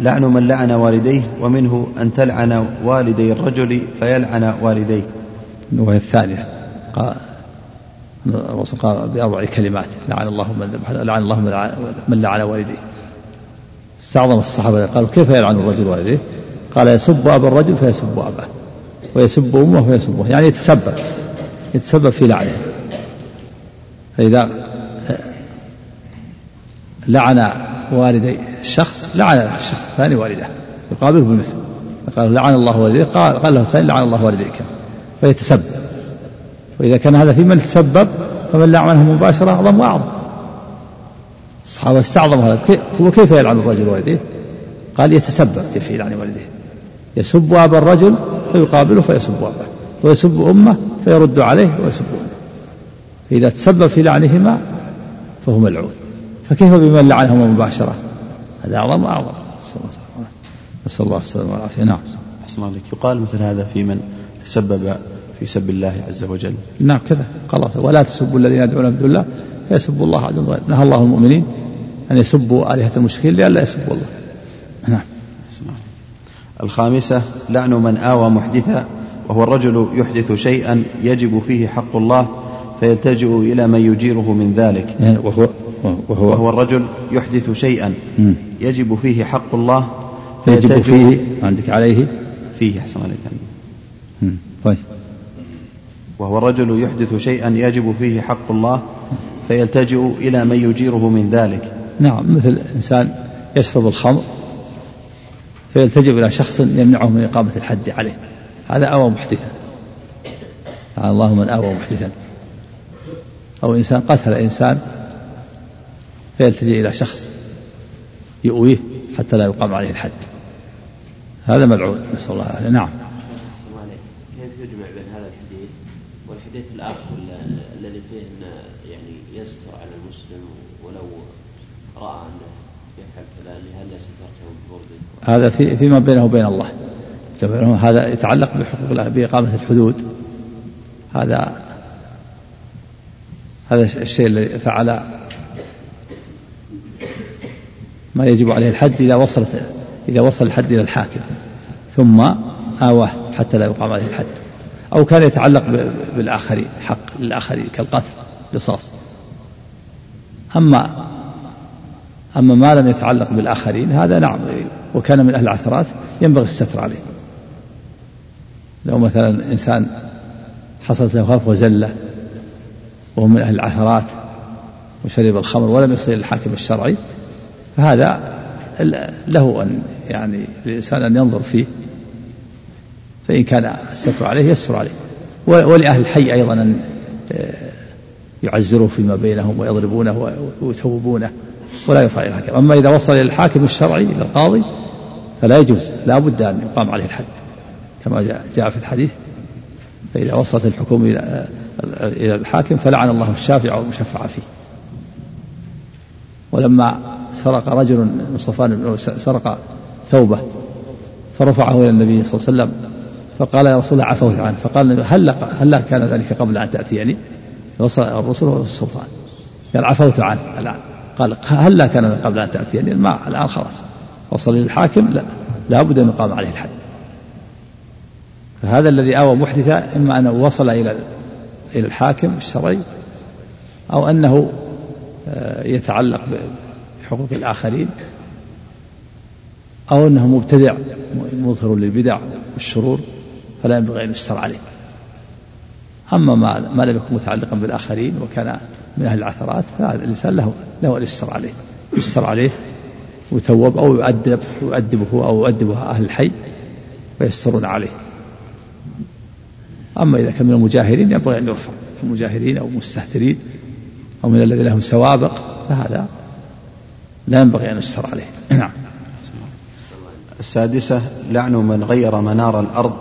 لعن من لعن والديه ومنه أن تلعن والدي الرجل فيلعن والديه. وهي الثانية. الرسول قال بأربع كلمات لعن الله من ذبح لعن الله من لعن والديه. استعظم الصحابة قالوا كيف يلعن الرجل والديه؟ قال يسب أبا الرجل فيسب أباه ويسب أمه فيسبه يعني يتسبب يتسبب في لعنه. فإذا لعن والدي الشخص لعن الشخص الثاني والده يقابله بمثل قال لعن الله والديك قال, قال له الثاني لعن الله والديك فيتسبب. وإذا كان هذا في من تسبب فمن لعنه مباشرة أعظم وأعظم. الصحابة استعظم هذا؟ وكيف يلعن الرجل والديه قال يتسبب في لعن والديه يسب أبا الرجل فيقابله فيسب أباه ويسب أمه فيرد عليه ويسب أمه. فإذا تسبب في لعنهما فهو ملعون. فكيف بمن لعنهما مباشرة؟ هذا أعظم وأعظم. نسأل الله السلامة. والعافية. نعم. أحسن الله يقال مثل هذا في من تسبب في سب الله عز وجل. نعم كذا. قال ولا تسبوا الذين يدعون من دون الله فيسبوا الله عدوا نهى الله المؤمنين أن يسبوا آلهة المشركين لئلا يسبوا الله. نعم. الخامسة لعن من آوى محدثا وهو الرجل يحدث شيئا يجب فيه حق الله فيلتجئ إلى من يجيره من ذلك. يعني وهو وهو, وهو الرجل يحدث شيئا يجب فيه حق الله يجب فيه عندك عليه؟ فيه أحسن عليك طيب. وهو الرجل يحدث شيئا يجب فيه حق الله فيلتجئ إلى من يجيره من ذلك. نعم مثل إنسان يشرب الخمر فيلتجئ إلى شخص يمنعه من إقامة الحد عليه. هذا أوى محدثا. تعالى الله من أوى محدثا. أو إنسان قتل إنسان فيلتجئ إلى شخص يؤويه حتى لا يقام عليه الحد. هذا ملعون نسأل الله العافية. نعم كيف يجمع بين هذا الحديث والحديث الآخر الذي فيه أن يعني يستر على المسلم ولو رأى أنه يفعل كذا لهذا سترته ببرده هذا في فيما بينه وبين الله. هذا يتعلق بحقوق بإقامة الحدود. هذا هذا الشيء الذي فعل ما يجب عليه الحد إذا وصلت إذا وصل الحد إلى الحاكم. ثم آواه حتى لا يقام عليه الحد. أو كان يتعلق بالآخرين حق للآخرين كالقتل قصاص أما أما ما لم يتعلق بالآخرين هذا نعم وكان من أهل العثرات ينبغي الستر عليه. لو مثلا إنسان حصلت له خلف وزلة وهو من أهل العثرات وشرب الخمر ولم يصل الحاكم الشرعي فهذا له أن يعني الإنسان أن ينظر فيه فإن كان الستر عليه يستر عليه. ولأهل الحي أيضا أن آه، يعزروا فيما بينهم ويضربونه ويتوبونه ولا يرفع إلى الحاكم أما إذا وصل إلى الحاكم الشرعي إلى القاضي فلا يجوز لا بد أن يقام عليه الحد كما جاء في الحديث. فإذا وصلت الحكومة إلى إلى الحاكم فلعن الله الشافع والمشفع فيه. ولما سرق رجل صفان سرق ثوبه فرفعه إلى النبي صلى الله عليه وسلم فقال يا رسول الله عفوت عنه. فقال هل هل كان ذلك قبل أن تأتيني؟ وصل الرسول والسلطان قال عفوت عنه. الآن قال هل كان قبل أن تأتيني؟ ما الآن خلاص. وصل للحاكم لا لابد أن يقام عليه الحد. فهذا الذي آوى محدثا إما أنه وصل إلى إلى الحاكم الشرعي أو أنه آه، يتعلق بحقوق الآخرين أو أنه مبتدع مظهر للبدع والشرور فلا ينبغي أن يستر عليه. أما ما ما لم يكن متعلقا بالآخرين وكان من أهل العثرات فهذا الإنسان له له أن يستر عليه يستر عليه ويتوب أو يؤدب يؤدبه أو يؤدبه أهل الحي ويسترون عليه. أما إذا كان من المجاهرين ينبغي أن يرفع. المجاهرين أو المستهترين أو من الذين لهم سوابق فهذا لا ينبغي أن يستر عليه. نعم. السادسة لعن من غير منار الأرض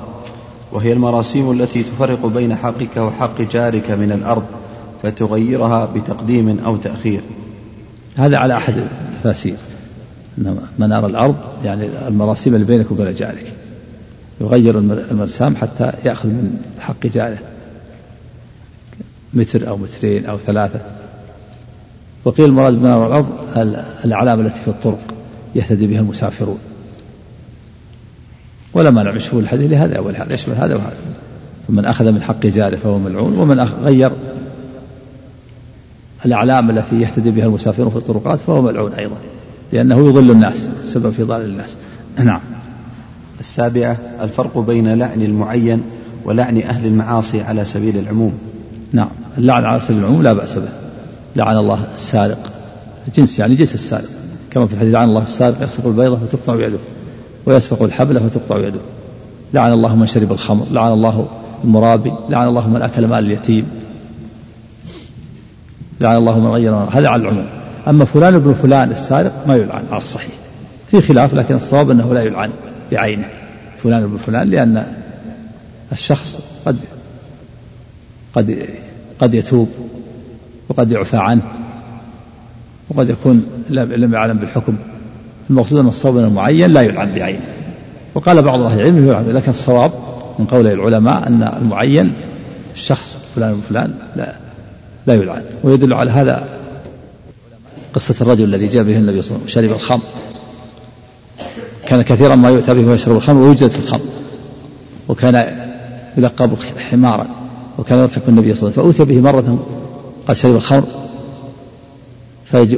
وهي المراسيم التي تفرق بين حقك وحق جارك من الأرض فتغيرها بتقديم أو تأخير. هذا على أحد التفاسير. منار الأرض يعني المراسيم اللي بينك وبين جارك. يغير المرسام حتى يأخذ من حق جاره. متر أو مترين أو ثلاثة. وقيل المراد بمنار الأرض الأعلام التي في الطرق يهتدي بها المسافرون. ولا مانع من شمول الحديث لهذا ولهذا يشمل هذا وهذا. فمن أخذ من حق جاره فهو ملعون ومن غير الأعلام التي يهتدي بها المسافرون في الطرقات فهو ملعون أيضا. لأنه يضل الناس سبب في ضلال الناس. نعم. السابعة الفرق بين لعن المعين ولعن أهل المعاصي على سبيل العموم. نعم. اللعن على سبيل العموم لا بأس به. لعن الله السارق. جنس يعني جنس السارق. كما في الحديث لعن الله السارق يسرق البيضة فتقطع يده ويسرق الحبل فتقطع يده. لعن الله من شرب الخمر لعن الله المرابي لعن الله من أكل مال اليتيم. لعن الله من غير هذا على العموم. أما فلان ابن فلان السارق ما يلعن على الصحيح في خلاف لكن الصواب أنه لا يلعن بعينه. فلان ابن فلان لأن الشخص قد قد قد يتوب وقد يعفى عنه وقد يكون لم يعلم بالحكم. المقصود أن الصواب المعين لا يلعن بعينه. وقال بعض أهل العلم يلعن لكن الصواب من قول العلماء أن المعين الشخص فلان وفلان لا لا يلعن. ويدل على هذا قصة الرجل الذي جاء به النبي صلى الله عليه وسلم شرب الخمر. كان كثيرا ما يؤتى به ويشرب الخمر ويوجد في الخمر. وكان يلقب حمارا وكان يضحك النبي صلى الله عليه وسلم. فأوتي به مرة قد شرب الخمر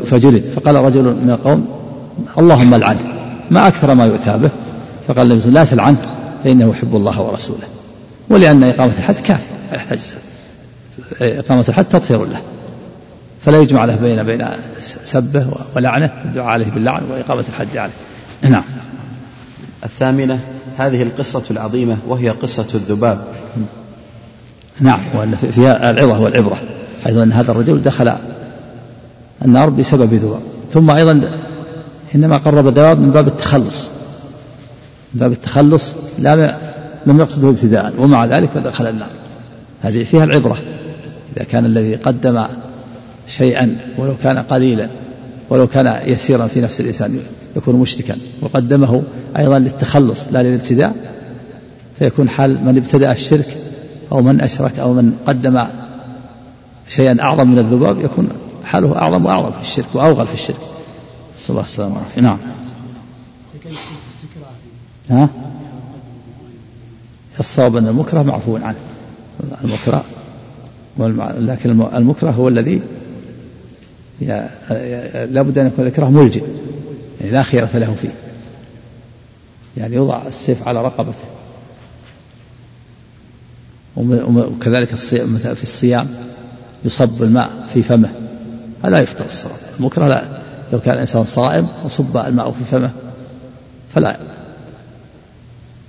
فجلد. فقال رجل من القوم اللهم العنه ما أكثر ما يؤتى به. فقال النبي صلى الله عليه وسلم لا تلعنه فإنه يحب الله ورسوله. ولأن إقامة الحد كافية لا يحتاج إقامة الحد تطهير له. فلا يجمع له بين بين سبه ولعنه الدعاء عليه باللعن وإقامة الحد عليه. نعم. الثامنة هذه القصة العظيمة وهي قصة الذباب. نعم وأن فيها العظة والعبرة حيث أن هذا الرجل دخل النار بسبب ذباب. ثم أيضا إنما قرب الذباب من باب التخلص. من باب التخلص لا لم يقصده ابتداء ومع ذلك فدخل النار. هذه فيها العبرة. إذا كان الذي قدم شيئا ولو كان قليلا ولو كان يسيرا في نفس الإنسان يكون مشركا وقدمه أيضا للتخلص لا للابتداء. فيكون حال من ابتدأ الشرك أو من أشرك أو من قدم شيئا أعظم من الذباب يكون حاله أعظم وأعظم في الشرك وأوغل في الشرك. نسأل الله السلامة والعافية. نعم. ها؟ الصواب أن المكره معفو عنه. المكره لكن المكره هو الذي لابد أن يكون الإكراه ملجئ يعني لا خيرة له فيه. يعني يوضع السيف على رقبته. وكذلك في الصيام يصب الماء في فمه. هذا يفطر الصلاة المكره لا لو كان الإنسان صائم وصب الماء في فمه فلا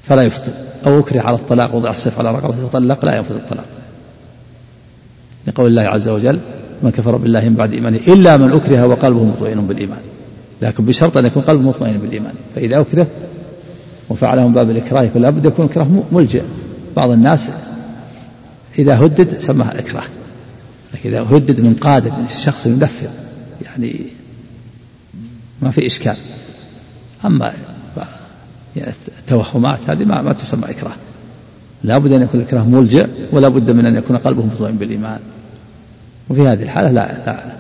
فلا يفطر. أو أكره على الطلاق وضع السيف على رقبته وطلق لا ينفذ الطلاق. لقول الله عز وجل من كفر بالله من بعد إيمانه إلا من أكره وقلبه مطمئن بالإيمان. لكن بشرط أن يكون قلبه مطمئن بالإيمان. فإذا أكره وفعله من باب الإكراه يكون لابد يكون إكراه ملجئ. بعض الناس إذا هدد سماه إكراه. لكن إذا هدد من قادر من شخص ينفذ يعني ما في إشكال. أما يعني التوهمات هذه ما, ما تسمى إكراه. لا بد أن يكون الإكراه ملجئ ولا بد من أن يكون قلبه مطمئن بالإيمان. وفي هذه الحالة لا لا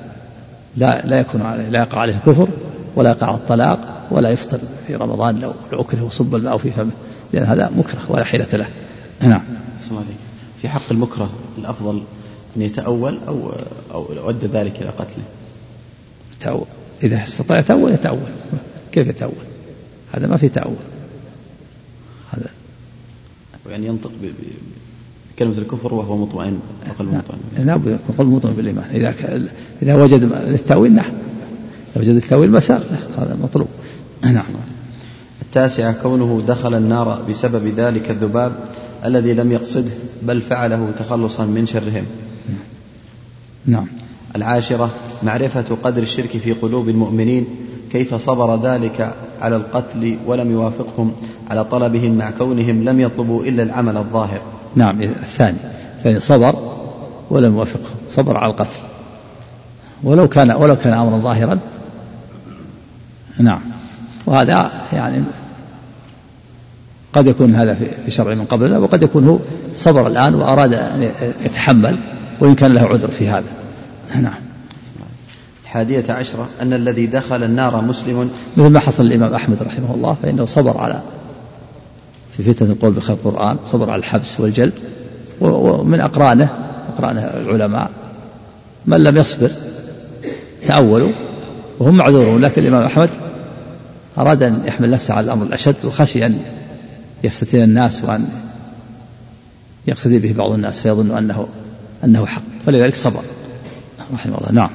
لا, لا يكون عليه لا يقع عليه الكفر ولا يقع الطلاق ولا يفطر في رمضان لو أكره وصب الماء في فمه لأن هذا مكره ولا حيلة له. نعم. في حق المكره الأفضل أن يتأول أو أو أدى ذلك إلى قتله؟ تأول. إذا استطاع يتأول يتأول. كيف يتأول؟ هذا ما في تأول. هذا. يعني ينطق بكلمة الكفر وهو مطمئن قلبه مطمئن. لا بد يكون قلبه مطمئن بالإيمان. إذا إذا وجد للتأويل نعم. إذا وجد التأويل مساق هذا مطلوب. نعم. التاسعة كونه دخل النار بسبب ذلك الذباب الذي لم يقصده بل فعله تخلصا من شرهم. نعم. العاشرة معرفة قدر الشرك في قلوب المؤمنين كيف صبر ذلك على القتل ولم يوافقهم على طلبهم مع كونهم لم يطلبوا إلا العمل الظاهر. نعم الثاني. الثاني صبر ولم يوافقهم صبر على القتل. ولو كان ولو كان أمرا ظاهرا. نعم. وهذا يعني قد يكون هذا في شرع من قبلنا وقد يكون هو صبر الآن وأراد أن يتحمل وإن كان له عذر في هذا. نعم. الحادية عشرة أن الذي دخل النار مسلم. مثل ما حصل الإمام أحمد رحمه الله فإنه صبر على في فتنة القول بخلق القرآن صبر على الحبس والجلد ومن أقرانه أقرانه العلماء من لم يصبر تأولوا وهم معذورون لكن الإمام أحمد أراد أن يحمل نفسه على الأمر الأشد وخشي أن يفتتن الناس وأن يقتدي به بعض الناس فيظن أنه أنه حق. فلذلك صبر. رحمه الله. نعم.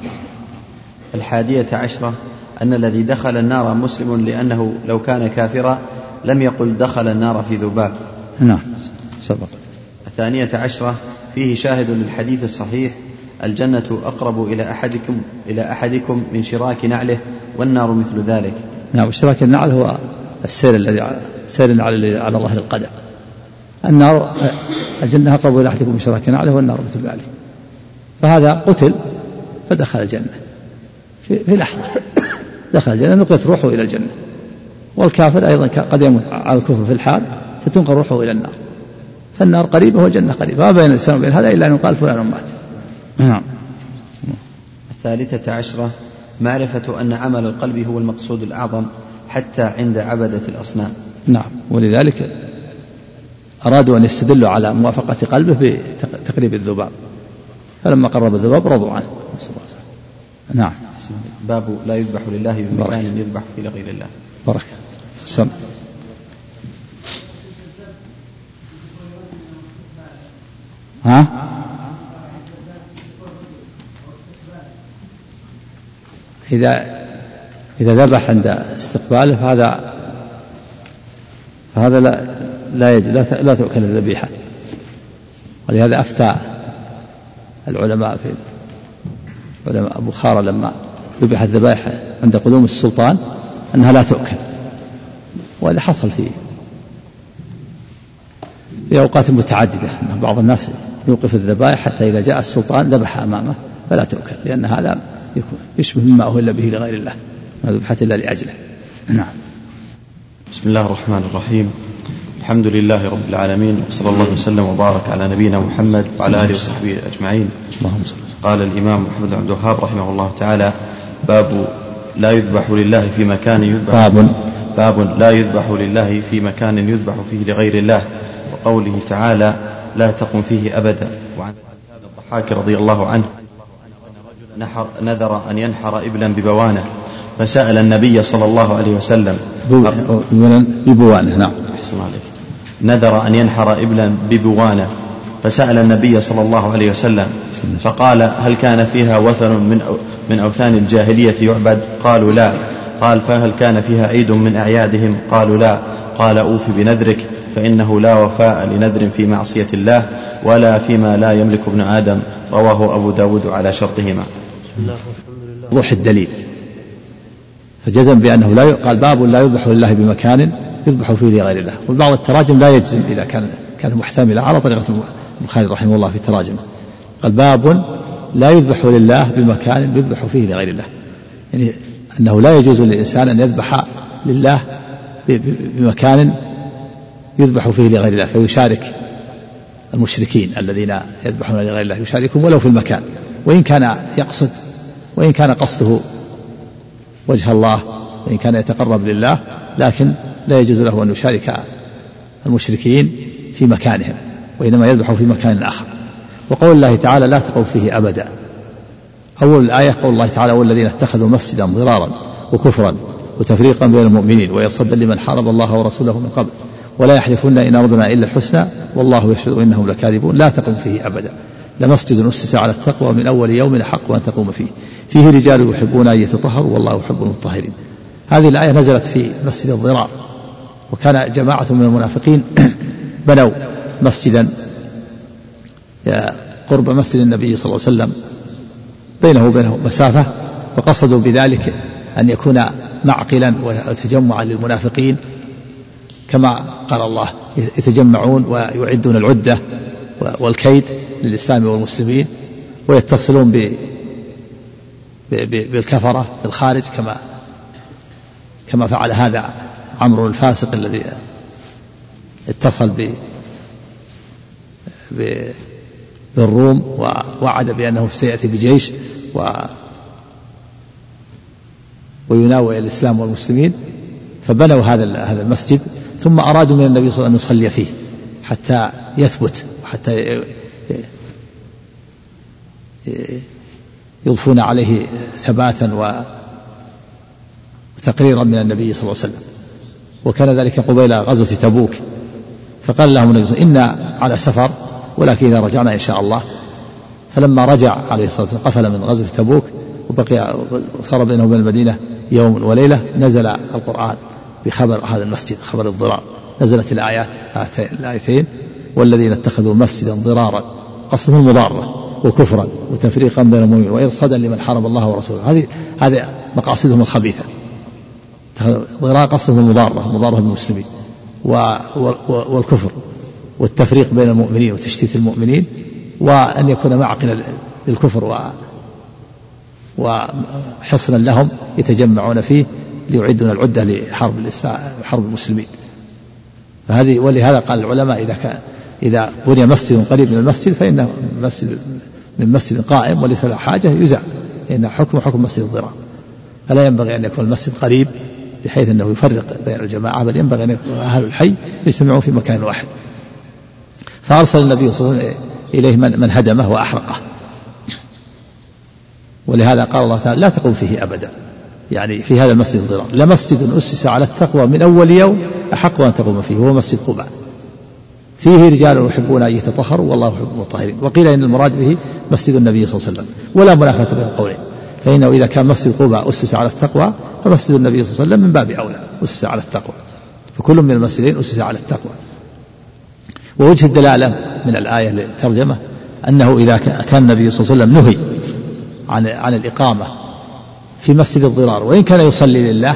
الحادية عشرة أن الذي دخل النار مسلم لأنه لو كان كافرا لم يقل دخل النار في ذباب نعم سبق الثانية عشرة فيه شاهد للحديث الصحيح الجنة أقرب إلى أحدكم إلى أحدكم من شراك نعله والنار مثل ذلك. نعم اشتراك النعل هو السير الذي سير النعل على ظهر القدم. النار الجنة أقرب إلى أحدكم من شراك نعله والنار مثل ذلك. فهذا قتل فدخل الجنة في, في لحظة دخل الجنة نقلت روحه إلى الجنة والكافر أيضا قد يموت على الكفر في الحال فتنقل روحه إلى النار. فالنار قريبة والجنة قريبة ما بين الإنسان وبين هذا إلا أن يقال فلان مات. نعم. الثالثة عشرة معرفة أن عمل القلب هو المقصود الأعظم حتى عند عبدة الأصنام. نعم. ولذلك أرادوا أن يستدلوا على موافقة قلبه بتقريب الذباب. فلما قرب الذباب رضوا عنه. نعم. باب لا يذبح لله بمكان يذبح فيه لغير الله. بركة سم. ها؟ إذا إذا ذبح عند استقباله فهذا فهذا لا لا يجوز لا, لا تؤكل الذبيحة. ولهذا أفتى العلماء في علماء أبو خارة لما ذبح الذبائح عند قدوم السلطان أنها لا تؤكل. وهذا حصل في في أوقات متعددة. أن بعض الناس يوقف الذبائح حتى إذا جاء السلطان ذبح أمامه فلا تؤكل لأن هذا يكون يشبه مما أهل به لغير الله ما ذبحت إلا لأجله. نعم. بسم الله الرحمن الرحيم. الحمد لله رب العالمين وصلى الله وسلم وبارك على نبينا محمد وعلى آله وصحبه أجمعين. اللهم صل قال الإمام محمد بن عبد الوهاب رحمه الله تعالى باب لا يذبح لله في مكان يذبح. باب باب لا يذبح لله في مكان يذبح فيه لغير الله وقوله تعالى لا تقم فيه أبدا وعن الضحاك رضي الله عنه نحر نذر أن ينحر إبلا ببوانة فسأل النبي صلى الله عليه وسلم ببوانة نعم. أحسن عليك. نذر أن ينحر إبلا ببوانة فسأل النبي صلى الله عليه وسلم فقال هل كان فيها وثن من من أوثان الجاهلية يعبد؟ قالوا لا قال فهل كان فيها عيد من أعيادهم؟ قالوا لا. قال أوف بنذرك فإنه لا وفاء لنذر في معصية الله ولا فيما لا يملك ابن آدم. رواه أبو داود على شرطهما. وضوح الدليل. فجزم بأنه لا قال باب لا يذبح لله بمكان يذبح فيه لغير الله. وبعض التراجم لا يجزم إذا كان كانت محتملة على طريقة البخاري رحمه الله في التراجم. قال باب لا يذبح لله بمكان يذبح فيه لغير الله. يعني أنه لا يجوز للإنسان أن يذبح لله بمكان يذبح فيه لغير الله فيشارك المشركين الذين يذبحون لغير الله يشاركهم ولو في المكان. وإن كان يقصد وإن كان قصده وجه الله وإن كان يتقرب لله لكن لا يجوز له أن يشارك المشركين في مكانهم وإنما يذبح في مكان آخر. وقول الله تعالى لا تقوا فيه أبدا. أول الآية قول الله تعالى والذين اتخذوا مسجدا ضرارا وكفرا وتفريقا بين المؤمنين وإرصادا لمن حارب الله ورسوله من قبل ولا يحلفون إن أردنا إلا الحسنى والله يشهد إنهم لكاذبون لا تقم فيه أبدا لمسجد أسس على التقوى من أول يوم حق أن تقوم فيه فيه رجال يحبون أن يتطهروا والله يحب المطهرين هذه الآية نزلت في مسجد الضرار وكان جماعة من المنافقين بنوا مسجدا قرب مسجد النبي صلى الله عليه وسلم بينه وبينه مسافة وقصدوا بذلك أن يكون معقلا وتجمعا للمنافقين كما قال الله يتجمعون ويعدون العدة والكيد للإسلام والمسلمين ويتصلون ب بالكفرة في الخارج كما كما فعل هذا عمرو الفاسق الذي اتصل ب بالروم ووعد بأنه سيأتي بجيش و ويناوي الإسلام والمسلمين فبنوا هذا هذا المسجد ثم أرادوا من النبي صلى الله عليه وسلم أن يصلي فيه حتى يثبت وحتى يضفون عليه ثباتا وتقريرا من النبي صلى الله عليه وسلم. وكان ذلك قبيل غزوة تبوك فقال لهم النبي صلى الله عليه وسلم إنا على سفر ولكن إذا رجعنا إن شاء الله فلما رجع عليه الصلاة والسلام قفل من غزوة تبوك وبقي صار بينه وبين المدينة يوم وليلة نزل القرآن بخبر هذا المسجد خبر الضرار. نزلت الآيات الآيتين. والذين اتخذوا مسجدا ضرارا قصدهم مضارة وكفرا وتفريقا بين المؤمنين وإرصادا لمن حارب الله ورسوله. هذه هذه مقاصدهم الخبيثة. ضرار قصدهم المضارة مضارة بالمسلمين. والكفر. والتفريق بين المؤمنين وتشتيت المؤمنين وأن يكون معقلا للكفر وحصنا لهم يتجمعون فيه ليعدون العدة لحرب حرب المسلمين. فهذه ولهذا قال العلماء إذا كان إذا بني مسجد قريب من المسجد فإنه مسجد من مسجد قائم وليس له حاجة يزال لأن حكم حكم مسجد الضرار. فلا ينبغي أن يكون المسجد قريب بحيث أنه يفرق بين الجماعة بل ينبغي أن يكون أهل الحي يجتمعون في مكان واحد. فأرسل النبي صلى الله عليه وسلم إليه من, من هدمه وأحرقه. ولهذا قال الله تعالى لا تقوم فيه أبدا. يعني في هذا المسجد الضرار لمسجد أسس على التقوى من أول يوم أحق أن تقوم فيه هو مسجد قباء. فيه رجال يحبون أن يتطهروا والله يحب المطهرين. وقيل إن المراد به مسجد النبي صلى الله عليه وسلم. ولا منافاة بين القولين فإنه إذا كان مسجد قباء أسس على التقوى فمسجد النبي صلى الله عليه وسلم من باب أولى أسس على التقوى. فكل من المسجدين أسس على التقوى. ووجه الدلالة من الآية للترجمة أنه إذا كان النبي صلى الله عليه وسلم نهي عن عن الإقامة في مسجد الضرار وإن كان يصلي لله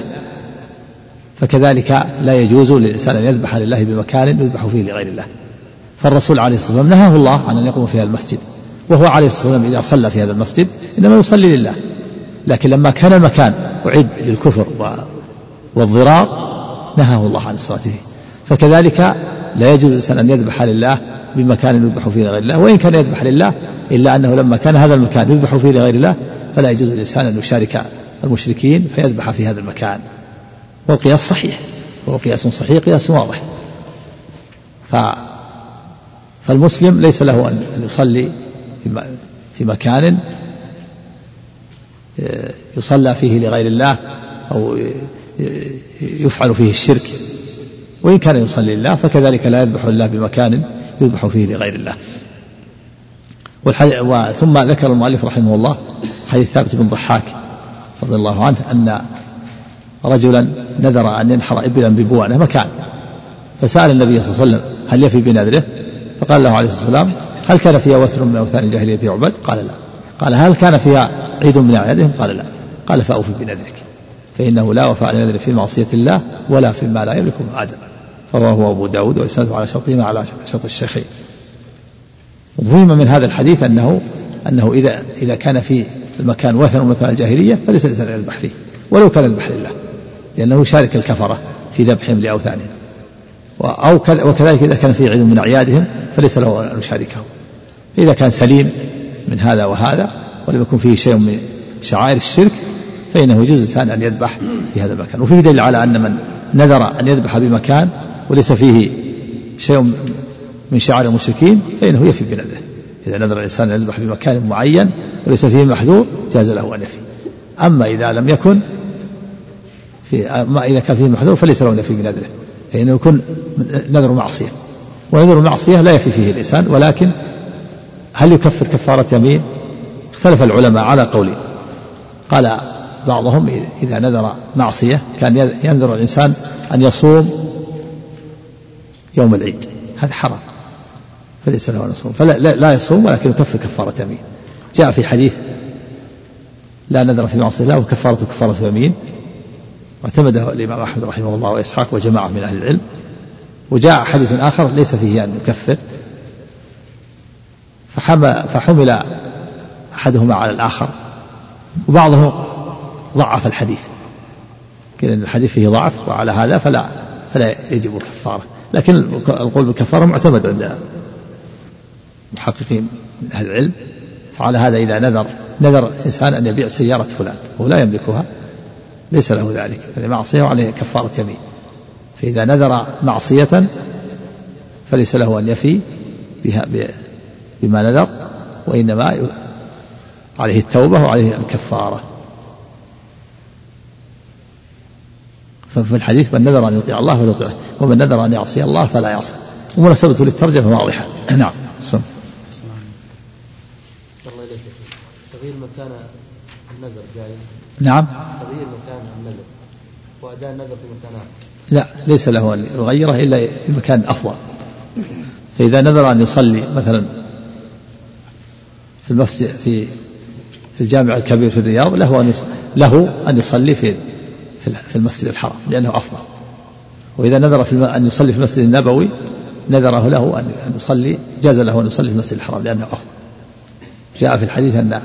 فكذلك لا يجوز للإنسان أن يذبح لله بمكان يذبح فيه لغير الله. فالرسول عليه الصلاة والسلام نهاه الله عن أن يقوم في هذا المسجد وهو عليه الصلاة والسلام إذا صلى في هذا المسجد إنما يصلي لله. لكن لما كان المكان أعد للكفر والضرار نهاه الله عن الصلاة فيه. فكذلك لا يجوز الإنسان أن يذبح لله بمكان يذبح فيه لغير الله وإن كان يذبح لله إلا أنه لما كان هذا المكان يذبح فيه لغير الله فلا يجوز للإنسان أن يشارك المشركين فيذبح في هذا المكان. والقياس صحيح وهو قياس صحيح قياس واضح. ف فالمسلم ليس له أن يصلي في مكان آه، يصلى فيه لغير الله أو يفعل فيه الشرك. وإن كان يصلي لله فكذلك لا يذبح الله بمكان يذبح فيه لغير الله. ثم ذكر المؤلف رحمه الله حديث ثابت بن ضحاك رضي الله عنه أن رجلا نذر أن ينحر إبلا ببوانة مكان. فسأل النبي صلى الله عليه وسلم هل يفي بنذره؟ فقال له عليه الصلاة والسلام هل كان فيها وثر من أوثان الجاهلية يعبد؟ قال لا. قال هل كان فيها عيد من أعيادهم؟ قال لا. قال فأوفي بنذرك. فإنه لا وفاء لنذر في معصية الله ولا فيما لا يملك عدل. رواه أبو داود وإسناده على شرطهما على شرط الشيخين وفهم من هذا الحديث أنه أنه إذا إذا كان في المكان وثن مثل الجاهلية فليس الإنسان يذبح فيه ولو كان يذبح لله. لأنه يشارك الكفرة في ذبحهم لأوثانهم أو وكذلك إذا كان في عيد من أعيادهم فليس له أن يشاركه. إذا كان سليم من هذا وهذا ولم يكن فيه شيء من شعائر الشرك فإنه يجوز الإنسان أن يذبح في هذا المكان. وفيه دليل على أن من نذر أن يذبح بمكان وليس فيه شيء من شعائر المشركين فإنه يفي بنذره إذا نذر الإنسان أن يذبح بمكان معين وليس فيه محذور جاز له أن يفي. أما إذا لم يكن في أما إذا كان فيه محذور فليس له أن يفي بنذره. فإنه يكون نذر معصية. ونذر معصية لا يفي فيه الإنسان ولكن هل يكفر كفارة يمين؟ اختلف العلماء على قولين قال بعضهم إذا نذر معصية كان ينذر الإنسان أن يصوم يوم العيد. هذا حرام. فليس له أن يصوم فلا لا يصوم ولكن يكفر كفارة يمين. جاء في حديث لا نذر في معصية الله وكفارة كفارة يمين. واعتمده الإمام أحمد رحمه الله وإسحاق وجماعة من أهل العلم. وجاء حديث آخر ليس فيه أن يكفر. فحمل أحدهما على الآخر. وبعضهم ضعف الحديث. قيل أن الحديث فيه ضعف وعلى هذا فلا فلا يجب الكفارة. لكن القول بالكفارة معتمد عند محققين أهل العلم. فعلى هذا إذا نذر نذر إنسان أن يبيع سيارة فلان وهو لا يملكها ليس له ذلك هذه معصية وعليه كفارة يمين. فإذا نذر معصية فليس له أن يفي بها بما نذر وإنما عليه التوبة وعليه الكفارة. ففي الحديث من نذر أن يطيع الله فليطيعه ومن نذر أن يعصي الله فلا يعصى ومناسبته للترجمة واضحة. نعم. تغيير مكان النذر جائز؟ نعم. تغيير مكان النذر. وأداء النذر في مكان لا ليس له أن يغيره إلا في مكان أفضل. فإذا نذر أن يصلي مثلا في المسجد في في الجامع الكبير في الرياض له أن له أن يصلي في في المسجد الحرام لأنه أفضل. وإذا نذر في أن يصلي في المسجد النبوي نذره له أن يصلي جاز له أن يصلي في المسجد الحرام لأنه أفضل. جاء في الحديث أن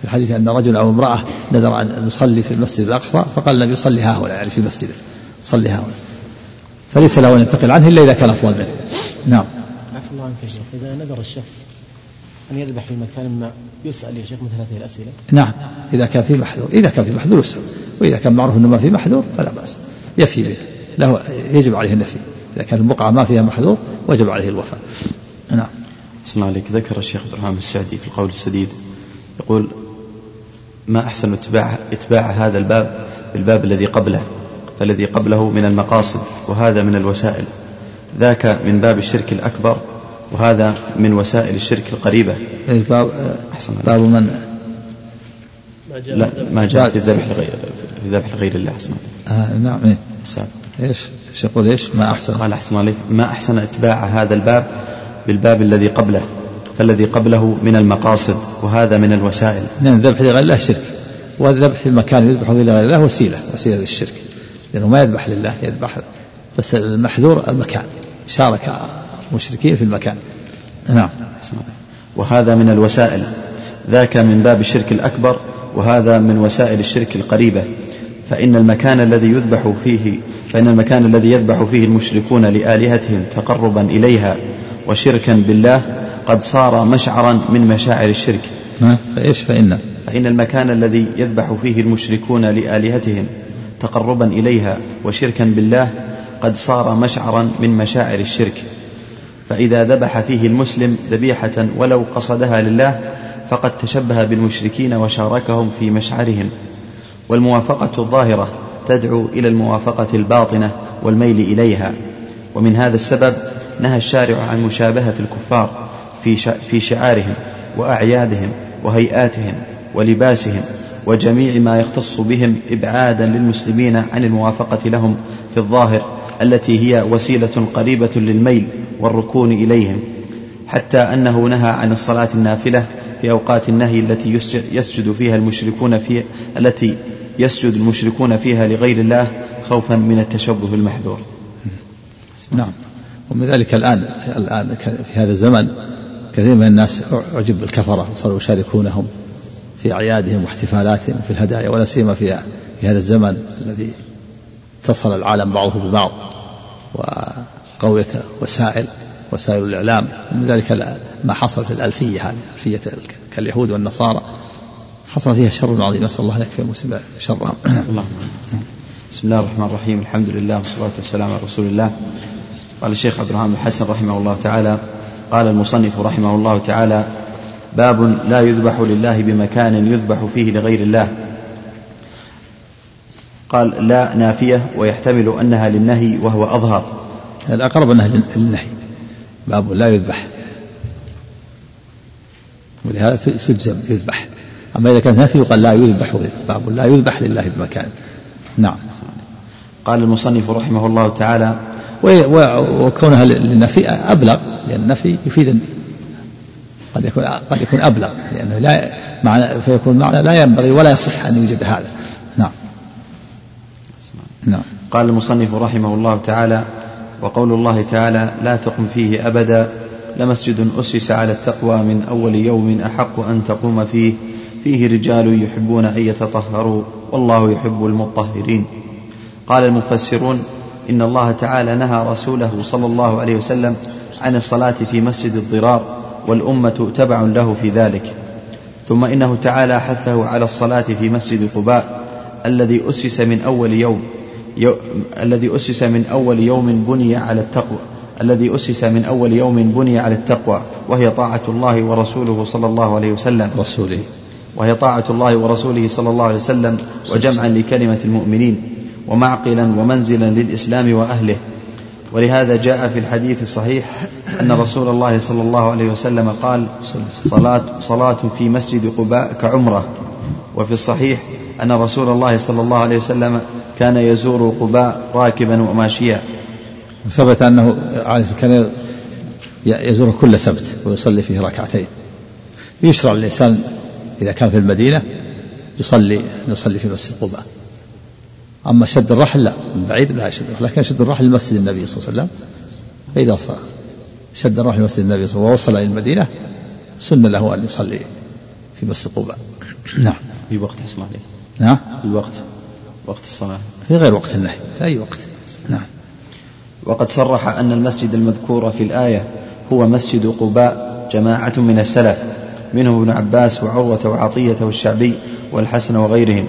في الحديث أن رجل أو امرأة نذر أن يصلي في المسجد الأقصى فقال النبي صلي ها هنا يعني في مسجده. صلي ها هنا فليس له أن ينتقل عنه إلا إذا كان أفضل منه. نعم. عفى الله عنك إذا نذر الشخص أن يذبح في مكان ما يسأل يا شيخ مثل هذه الأسئلة؟ نعم إذا كان في محذور إذا كان في محذور يسأل وإذا كان معروف أنه ما في محذور فلا بأس. يفي به له يجب عليه النفي. إذا كانت البقعة ما فيها محذور وجب عليه الوفاء. نعم. صلى عليك. ذكر الشيخ عبد الرحمن السعدي في القول السديد يقول ما أحسن إتباع, إتباع هذا الباب بالباب الذي قبله؟ فالذي قبله من المقاصد وهذا من الوسائل. ذاك من باب الشرك الأكبر وهذا من وسائل الشرك القريبة. إيه، باب أحسن باب من؟ لا ما جاء في الذبح لغير في الذبح لغير الله أحسن آه نعم إيه؟ ساب. إيش؟ إيش يقول؟ إيش؟ ما أحسن. قال أحسن عليك. ما أحسن إتباع هذا الباب بالباب الذي قبله فالذي قبله من المقاصد وهذا من الوسائل. نعم الذبح لغير الله شرك. والذبح في المكان يذبح لغير الله وسيلة وسيلة للشرك. لأنه ما يذبح لله يذبح بس المحذور المكان شارك المشركين في المكان. نعم. وهذا من الوسائل. ذاك من باب الشرك الأكبر وهذا من وسائل الشرك القريبة. فإن المكان الذي يذبح فيه فإن المكان الذي يذبح فيه المشركون لآلهتهم تقربا إليها وشركا بالله قد صار مشعرا من مشاعر الشرك. ما؟ فإيش فإن؟ فإن المكان الذي يذبح فيه المشركون لآلهتهم تقربا إليها وشركا بالله قد صار مشعرا من مشاعر الشرك. فإذا ذبح فيه المسلم ذبيحة ولو قصدها لله فقد تشبه بالمشركين وشاركهم في مشعرهم. والموافقة الظاهرة تدعو إلى الموافقة الباطنة والميل إليها. ومن هذا السبب نهى الشارع عن مشابهة الكفار في شعارهم وأعيادهم وهيئاتهم ولباسهم وجميع ما يختص بهم إبعادا للمسلمين عن الموافقة لهم في الظاهر التي هي وسيلة قريبة للميل والركون إليهم. حتى أنه نهى عن الصلاة النافلة في أوقات النهي التي يسجد فيها المشركون في التي يسجد المشركون فيها لغير الله خوفا من التشبه المحذور. نعم. ومن ذلك الآن الآن في هذا الزمن كثير من الناس أعجب بالكفرة وصاروا يشاركونهم. في أعيادهم واحتفالاتهم في الهدايا ولا سيما في في هذا الزمن الذي اتصل العالم بعضه ببعض وقوية وسائل وسائل الإعلام. من ذلك ما حصل في الألفية هذه ألفية كاليهود والنصارى. حصل فيها شر عظيم. نسأل الله يكفي المسلم شرهم اللهم بسم الله الرحمن الرحيم. الحمد لله والصلاة والسلام على رسول الله. قال الشيخ عبد الرحمن بن حسن رحمه الله تعالى قال المصنف رحمه الله تعالى باب لا يذبح لله بمكان يذبح فيه لغير الله. قال لا نافية ويحتمل أنها للنهي وهو أظهر. الأقرب أنها للنهي. باب لا يذبح. ولهذا تجزم يذبح. أما إذا كانت نفي يقال لا يذبح باب لا يذبح لله بمكان. نعم. قال المصنف رحمه الله تعالى وكونها للنفي أبلغ لأن النفي يفيد قد يكون قد يكون أبلغ لأنه لا معنى فيكون معنى لا ينبغي ولا يصح أن يوجد هذا. نعم. نعم. قال المصنف رحمه الله تعالى وقول الله تعالى لا تقم فيه أبدا لمسجد أسس على التقوى من أول يوم أحق أن تقوم فيه فيه رجال يحبون أن يتطهروا والله يحب المطهرين. قال المفسرون إن الله تعالى نهى رسوله صلى الله عليه وسلم عن الصلاة في مسجد الضرار والأمة تبع له في ذلك. ثم إنه تعالى حثه على الصلاة في مسجد قباء الذي أسس من أول يوم يو الذي أسس من أول يوم بني على التقوى الذي أسس من أول يوم بني على التقوى وهي طاعة الله ورسوله صلى الله عليه وسلم. رسوله. وهي طاعة الله ورسوله صلى الله عليه وسلم وجمعا لكلمة المؤمنين ومعقلا ومنزلا للإسلام وأهله. ولهذا جاء في الحديث الصحيح أن رسول الله صلى الله عليه وسلم قال صلاة, صلاة في مسجد قباء كعمرة. وفي الصحيح أن رسول الله صلى الله عليه وسلم كان يزور قباء راكبا وماشيا. ثبت أنه كان يزور كل سبت ويصلي فيه ركعتين. يشرع للإنسان إذا كان في المدينة يصلي يصلي في مسجد قباء. أما شد الرحل لا من بعيد لا يشد الرحل لكن شد الرحل لمسجد النبي صلى الله عليه وسلم فإذا صار شد الرحل لمسجد النبي صلى الله عليه وسلم ووصل إلى المدينة سن له أن يصلي في مسجد قباء. نعم. في وقت حسن عليه نعم الوقت وقت الصلاة. في غير وقت النهي في أي وقت. نعم. وقد صرح أن المسجد المذكور في الآية هو مسجد قباء جماعة من السلف منهم ابن عباس وعروة وعطية والشعبي والحسن وغيرهم.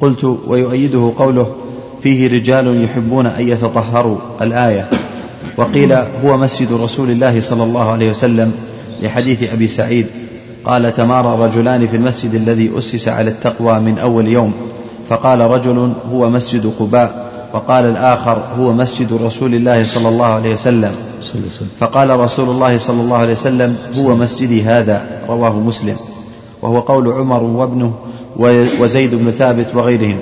قلت ويؤيده قوله فيه رجال يحبون أن يتطهروا الآية. وقيل هو مسجد رسول الله صلى الله عليه وسلم لحديث أبي سعيد. قال تمارى رجلان في المسجد الذي أسس على التقوى من أول يوم. فقال رجل هو مسجد قباء وقال الآخر هو مسجد رسول الله صلى الله عليه وسلم. فقال رسول الله صلى الله عليه وسلم هو مسجدي هذا رواه مسلم. وهو قول عمر وابنه وزيد بن ثابت وغيرهم.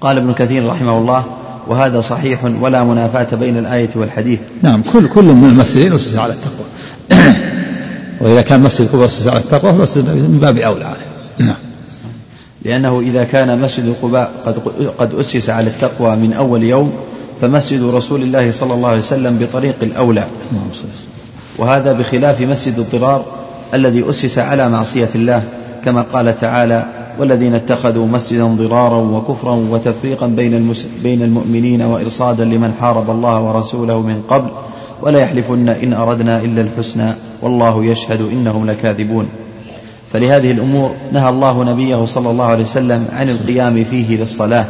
قال ابن كثير رحمه الله وهذا صحيح ولا منافاة بين الآية والحديث. نعم كل كل من المسجدين أسس على التقوى. وإذا كان مسجد قباء أسس على التقوى فمسجد من باب أولى عليه. نعم. لأنه إذا كان مسجد قباء قد, قد أسس على التقوى من أول يوم فمسجد رسول الله صلى الله عليه وسلم بطريق الأولى. وهذا بخلاف مسجد الضرار الذي أسس على معصية الله كما قال تعالى والذين اتخذوا مسجدا ضرارا وكفرا وتفريقا بين, بين المؤمنين وإرصادا لمن حارب الله ورسوله من قبل ولا يحلفن إن أردنا إلا الحسنى والله يشهد إنهم لكاذبون. فلهذه الأمور نهى الله نبيه صلى الله عليه وسلم عن القيام فيه للصلاة.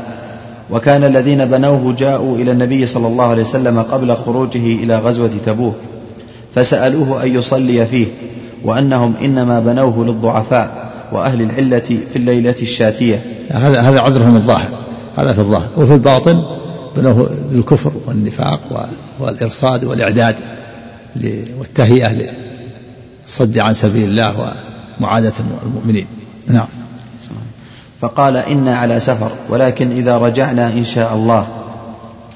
وكان الذين بنوه جاءوا إلى النبي صلى الله عليه وسلم قبل خروجه إلى غزوة تبوك فسألوه أن يصلي فيه. وأنهم إنما بنوه للضعفاء وأهل العلة في الليلة الشاتية. هذا هذا عذرهم الظاهر. هذا في الظاهر. وفي الباطن بنوه للكفر والنفاق والإرصاد والإعداد والتهيئة للصد عن سبيل الله ومعاداة المؤمنين. نعم. فقال إنا على سفر ولكن إذا رجعنا إن شاء الله.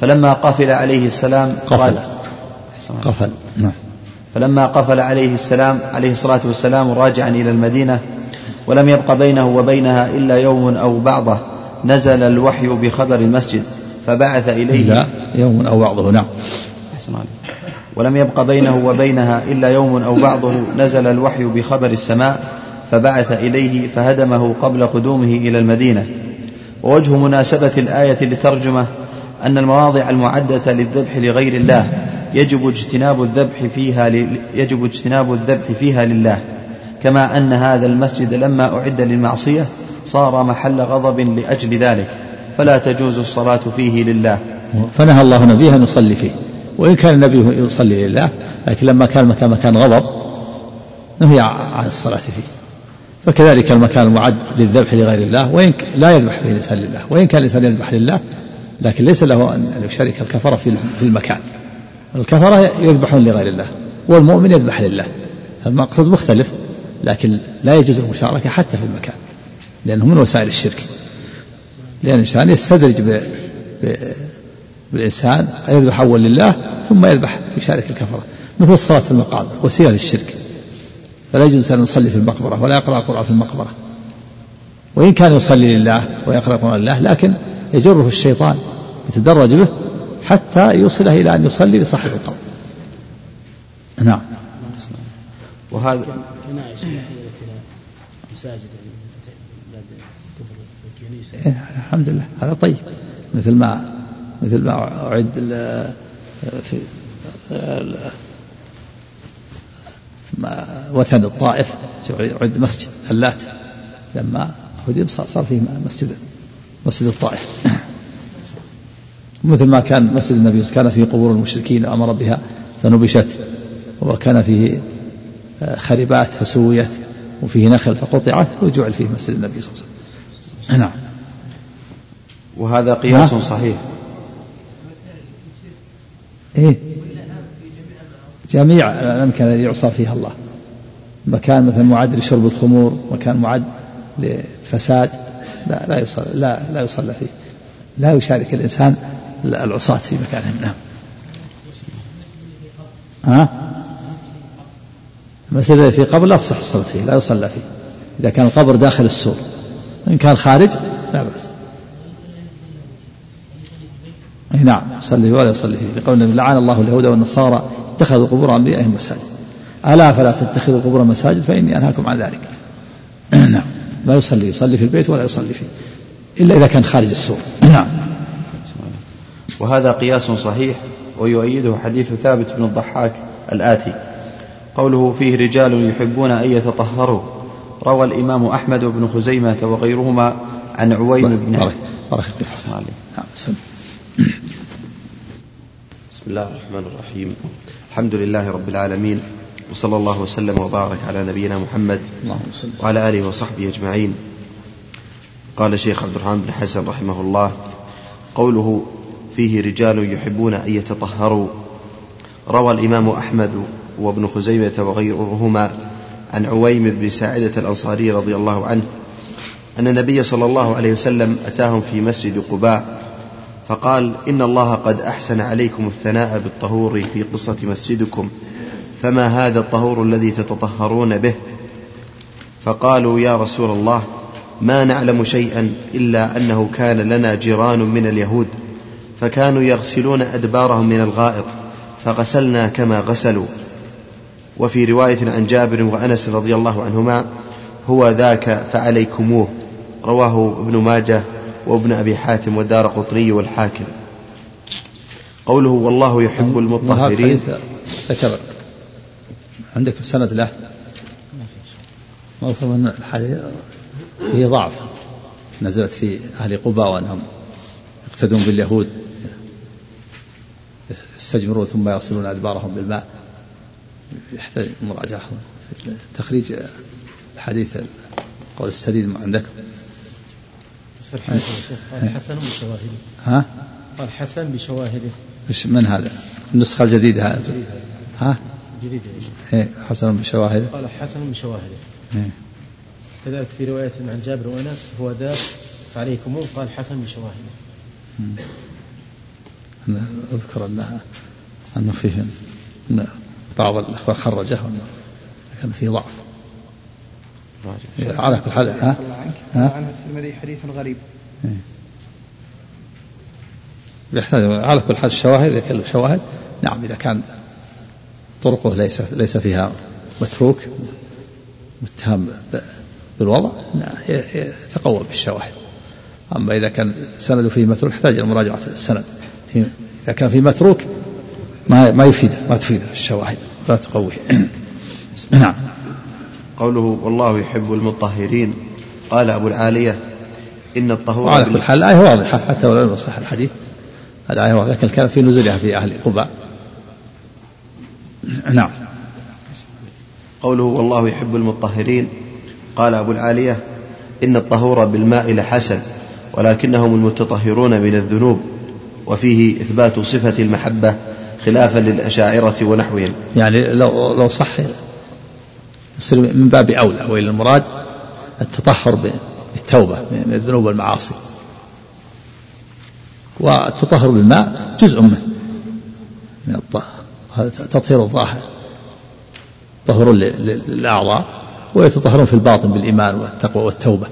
فلما قفل عليه السلام قفل. قفل. نعم فلما قفل عليه السلام عليه الصلاة والسلام راجعا إلى المدينة ولم يبق بينه وبينها إلا يوم أو بعضه نزل الوحي بخبر المسجد فبعث إليه. لا يوم أو بعضه نعم. ولم يبق بينه وبينها إلا يوم أو بعضه نزل الوحي بخبر السماء فبعث إليه فهدمه قبل قدومه إلى المدينة. ووجه مناسبة الآية لترجمة أن المواضع المعدة للذبح لغير الله. يجب اجتناب الذبح فيها يجب اجتناب الذبح فيها لله. كما أن هذا المسجد لما أعد للمعصية صار محل غضب لأجل ذلك. فلا تجوز الصلاة فيه لله. فنهى الله نبيه أن يصلي فيه. وإن كان النبي يصلي لله لكن لما كان مكان مكان غضب نهي عن الصلاة فيه. فكذلك المكان المعد للذبح لغير الله وإن لا يذبح به الإنسان لله. وإن كان الإنسان يذبح لله لكن ليس له أن يشارك الكفرة في المكان. الكفرة يذبحون لغير الله والمؤمن يذبح لله. المقصد مختلف لكن لا يجوز المشاركة حتى في المكان لأنه من وسائل الشرك. لأن الإنسان يستدرج ب... ب... بالإنسان يذبح أول لله ثم يذبح يشارك الكفرة مثل الصلاة في المقابر وسيلة للشرك. فلا يجوز الإنسان يصلي في المقبرة ولا يقرأ القرآن في المقبرة. وإن كان يصلي لله ويقرأ القرآن لله لكن يجره الشيطان يتدرج به حتى يوصله إلى أن يصلي لصاحب القبر. نعم. وهذا مساجد إيه، الحمد لله هذا طيب. مثل ما مثل ما أعد في وثن الطائف عد مسجد. اللات لما هدم صار فيه مسجد مسجد الطائف. مثل ما كان مسجد النبي كان فيه قبور المشركين أمر بها فنبشت وكان فيه آه، خربات فسويت وفيه نخل فقطعت وجعل فيه مسجد النبي صلى الله عليه وسلم. نعم. وهذا قياس صحيح. إيه. جميع الأمكنة التي يعصى فيها الله. مكان مثلا معد لشرب الخمور مكان معد للفساد لا لا يصلى لا لا يصلى فيه. لا يشارك الإنسان العصاة في مكانهم نعم. ها؟ المسجد في قبر لا تصح الصلاة فيه لا يصلى فيه. إذا كان القبر داخل السور إن كان خارج لا بأس. نعم يصلي ولا يصلي فيه. لقول النبي لعن الله اليهود والنصارى اتخذوا قبور أنبيائهم مساجد. ألا فلا تتخذوا قبور مساجد فإني أنهاكم عن ذلك. نعم لا يصلي يصلي في البيت ولا يصلي فيه إلا إذا كان خارج السور. نعم. وهذا قياس صحيح ويؤيده حديث ثابت بن الضحاك الآتي. قوله فيه رجال يحبون أن يتطهروا. روى الإمام أحمد بن خزيمة وغيرهما عن عويم بن بارك بارك الله نعم بسم الله الرحمن الرحيم. الحمد لله رب العالمين وصلى الله وسلم وبارك على نبينا محمد وعلى آله وصحبه أجمعين. قال الشيخ عبد الرحمن بن حسن رحمه الله قوله فيه رجال يحبون أن يتطهروا. روى الإمام أحمد وابن خزيمة وغيرهما عن عويم بن ساعدة الأنصاري رضي الله عنه أن النبي صلى الله عليه وسلم أتاهم في مسجد قباء فقال إن الله قد أحسن عليكم الثناء بالطهور في قصة مسجدكم فما هذا الطهور الذي تتطهرون به؟ فقالوا يا رسول الله ما نعلم شيئا إلا أنه كان لنا جيران من اليهود فكانوا يغسلون أدبارهم من الغائط فغسلنا كما غسلوا. وفي رواية عن جابر وأنس رضي الله عنهما هو ذاك فعليكموه. رواه ابن ماجه وابن أبي حاتم والدار قطني والحاكم. قوله والله يحب المطهرين. ذكر عندك سند له ما من الحديث فيه ضعف. نزلت في أهل قباء وأنهم يقتدون باليهود. يستجمرون ثم يصلون أدبارهم بالماء. يحتاج مراجعة تخريج الحديث قول السديد الحديث قال حسن بشواهده. ها؟ قال حسن بشواهده. من هذا؟ النسخة الجديدة هذا ها؟ جديدة. إيه حسن بشواهده. قال حسن بشواهده. إيه. كذلك في رواية عن جابر وأنس هو ذاك فعليكم قال حسن بشواهده. أنا أذكر أنها أنه فيه أن بعض الأخوة خرجه لكن فيه ضعف على كل حال ها؟ ها؟ الترمذي حديث غريب إيه. يحتاج على كل حال الشواهد إذا كان شواهد نعم إذا كان طرقه ليس ليس فيها متروك متهم بالوضع يتقوى بالشواهد أما إذا كان سند فيه متروك يحتاج إلى مراجعة السند إذا كان فيه متروك ما ما يفيد ما تفيد الشواهد لا تقويه نعم. قوله والله يحب المطهرين قال أبو العالية إن الطهور وعلى كل حال الآية واضحة حتى ولو لم يصح الحديث. الآية واضحة لكن كان في نزولها في أهل قباء نعم. قوله والله يحب المطهرين قال أبو العالية إن الطهور بالماء لحسن ولكنهم المتطهرون من الذنوب وفيه إثبات صفة المحبة خلافا للأشاعرة ونحوهم. يعني لو لو صح يصير من باب أولى وإلى المراد التطهر بالتوبة من الذنوب والمعاصي. والتطهر بالماء جزء منه من الطهر تطهير الظاهر. طهر للأعضاء ويتطهرون في الباطن بالإيمان والتقوى والتوبة.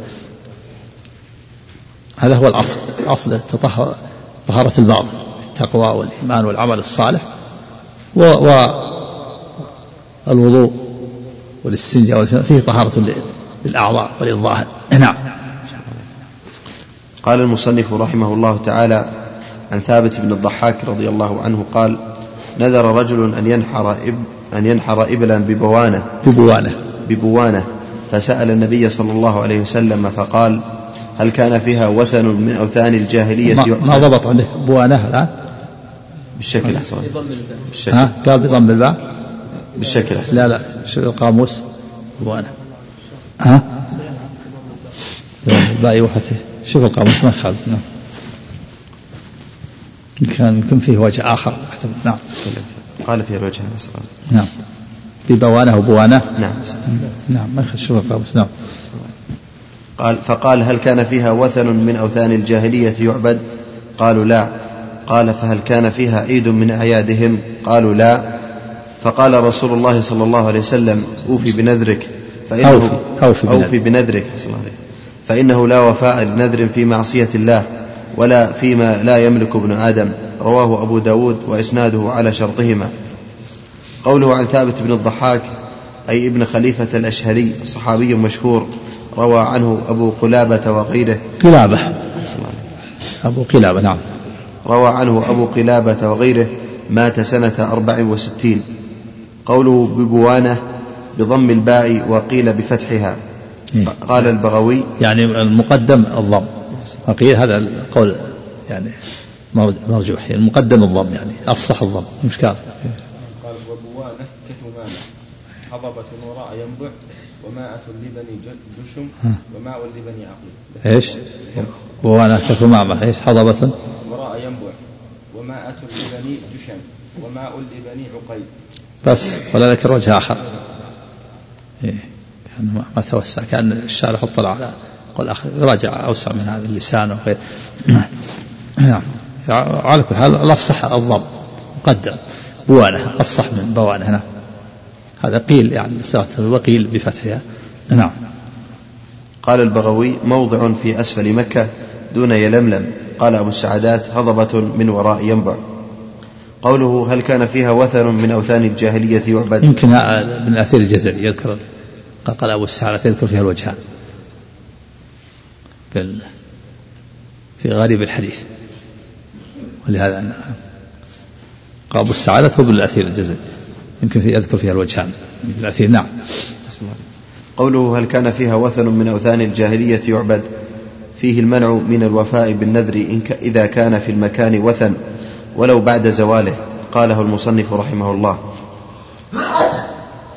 هذا هو الأصل الأصل التطهر طهارة الباطن التقوى والإيمان والعمل الصالح و, و الوضوء والاستنجاء فيه طهارة للأعضاء وللظاهر. نعم. قال المصنف رحمه الله تعالى عن ثابت بن الضحاك رضي الله عنه قال نذر رجل أن ينحر إب أن ينحر إبلا ببوانة ببوانة. ببوانة فسأل النبي صلى الله عليه وسلم فقال هل كان فيها وثن من أوثان الجاهلية ما, ما ضبط عنده بوانة الآن بالشكل أحسن بالشكل. ها؟ قال بضم الباء؟ بالشكل أحسن لا لا. شوف القاموس بوانة ها؟ باء وفتح شوف القاموس ما خالف نعم. كان يمكن فيه وجه آخر. أحتمل نعم. قال فيه الوجه نعم. ببوانة وبوانة نعم. نعم. ما يخشوا القابوس نعم. قال فقال هل كان فيها وثن من أوثان الجاهلية يعبد؟ قالوا لا. قال فهل كان فيها عيد من أعيادهم؟ قالوا لا. فقال رسول الله صلى الله عليه وسلم أوفي بنذرك فإنه أوفي أوفي بنذرك, أوفي بنذرك فإنه لا وفاء لنذر في معصية الله ولا فيما لا يملك ابن آدم. رواه أبو داود وإسناده على شرطهما. قوله عن ثابت بن الضحاك أي ابن خليفة الأشهري صحابي مشهور روى عنه أبو قلابة وغيره. قلابة. أبو قلابة نعم. روى عنه أبو قلابة وغيره مات سنة أربع وستين. قوله ببوانة بضم الباء وقيل بفتحها. إيه. قال البغوي. يعني المقدم الضم. وقيل هذا القول يعني مرجوح. يعني المقدم الضم يعني أفصح الضم. وبوانة كثمانة حضبة وراء ينبع وماءة لبني جشم وماء لبني عقيل. إيش؟ بوانة كثمامة إيش حضبة؟ وراء ينبع وماءة لبني جشم وماء لبني عقيل. بس ولا ذكر وجه آخر. إيه. يعني ما توسع. كأن الشارح اطلع. على قول آخر راجع أوسع من هذا اللسان وغير. نعم. على كل حال الأفصح الضم مقدم. بوانة. أفصح من بوانة. نعم. هذا قيل يعني وقيل بفتحها. نعم. قال البغوي موضع في أسفل مكة دون يلملم. قال أبو السعدات هضبة من وراء ينبع. قوله هل كان فيها وثن من أوثان الجاهلية يعبد؟ يمكن من أثير الجزري يذكر. قال أبو السعدات يذكر فيها الوجهان. في في غريب الحديث. ولهذا قال أبو السعادة هو بالأثير الجزري يمكن في يذكر فيها الوجهان الأثير نعم. قوله هل كان فيها وثن من أوثان الجاهلية يعبد؟ فيه المنع من الوفاء بالنذر إن إذا كان في المكان وثن ولو بعد زواله قاله المصنف رحمه الله.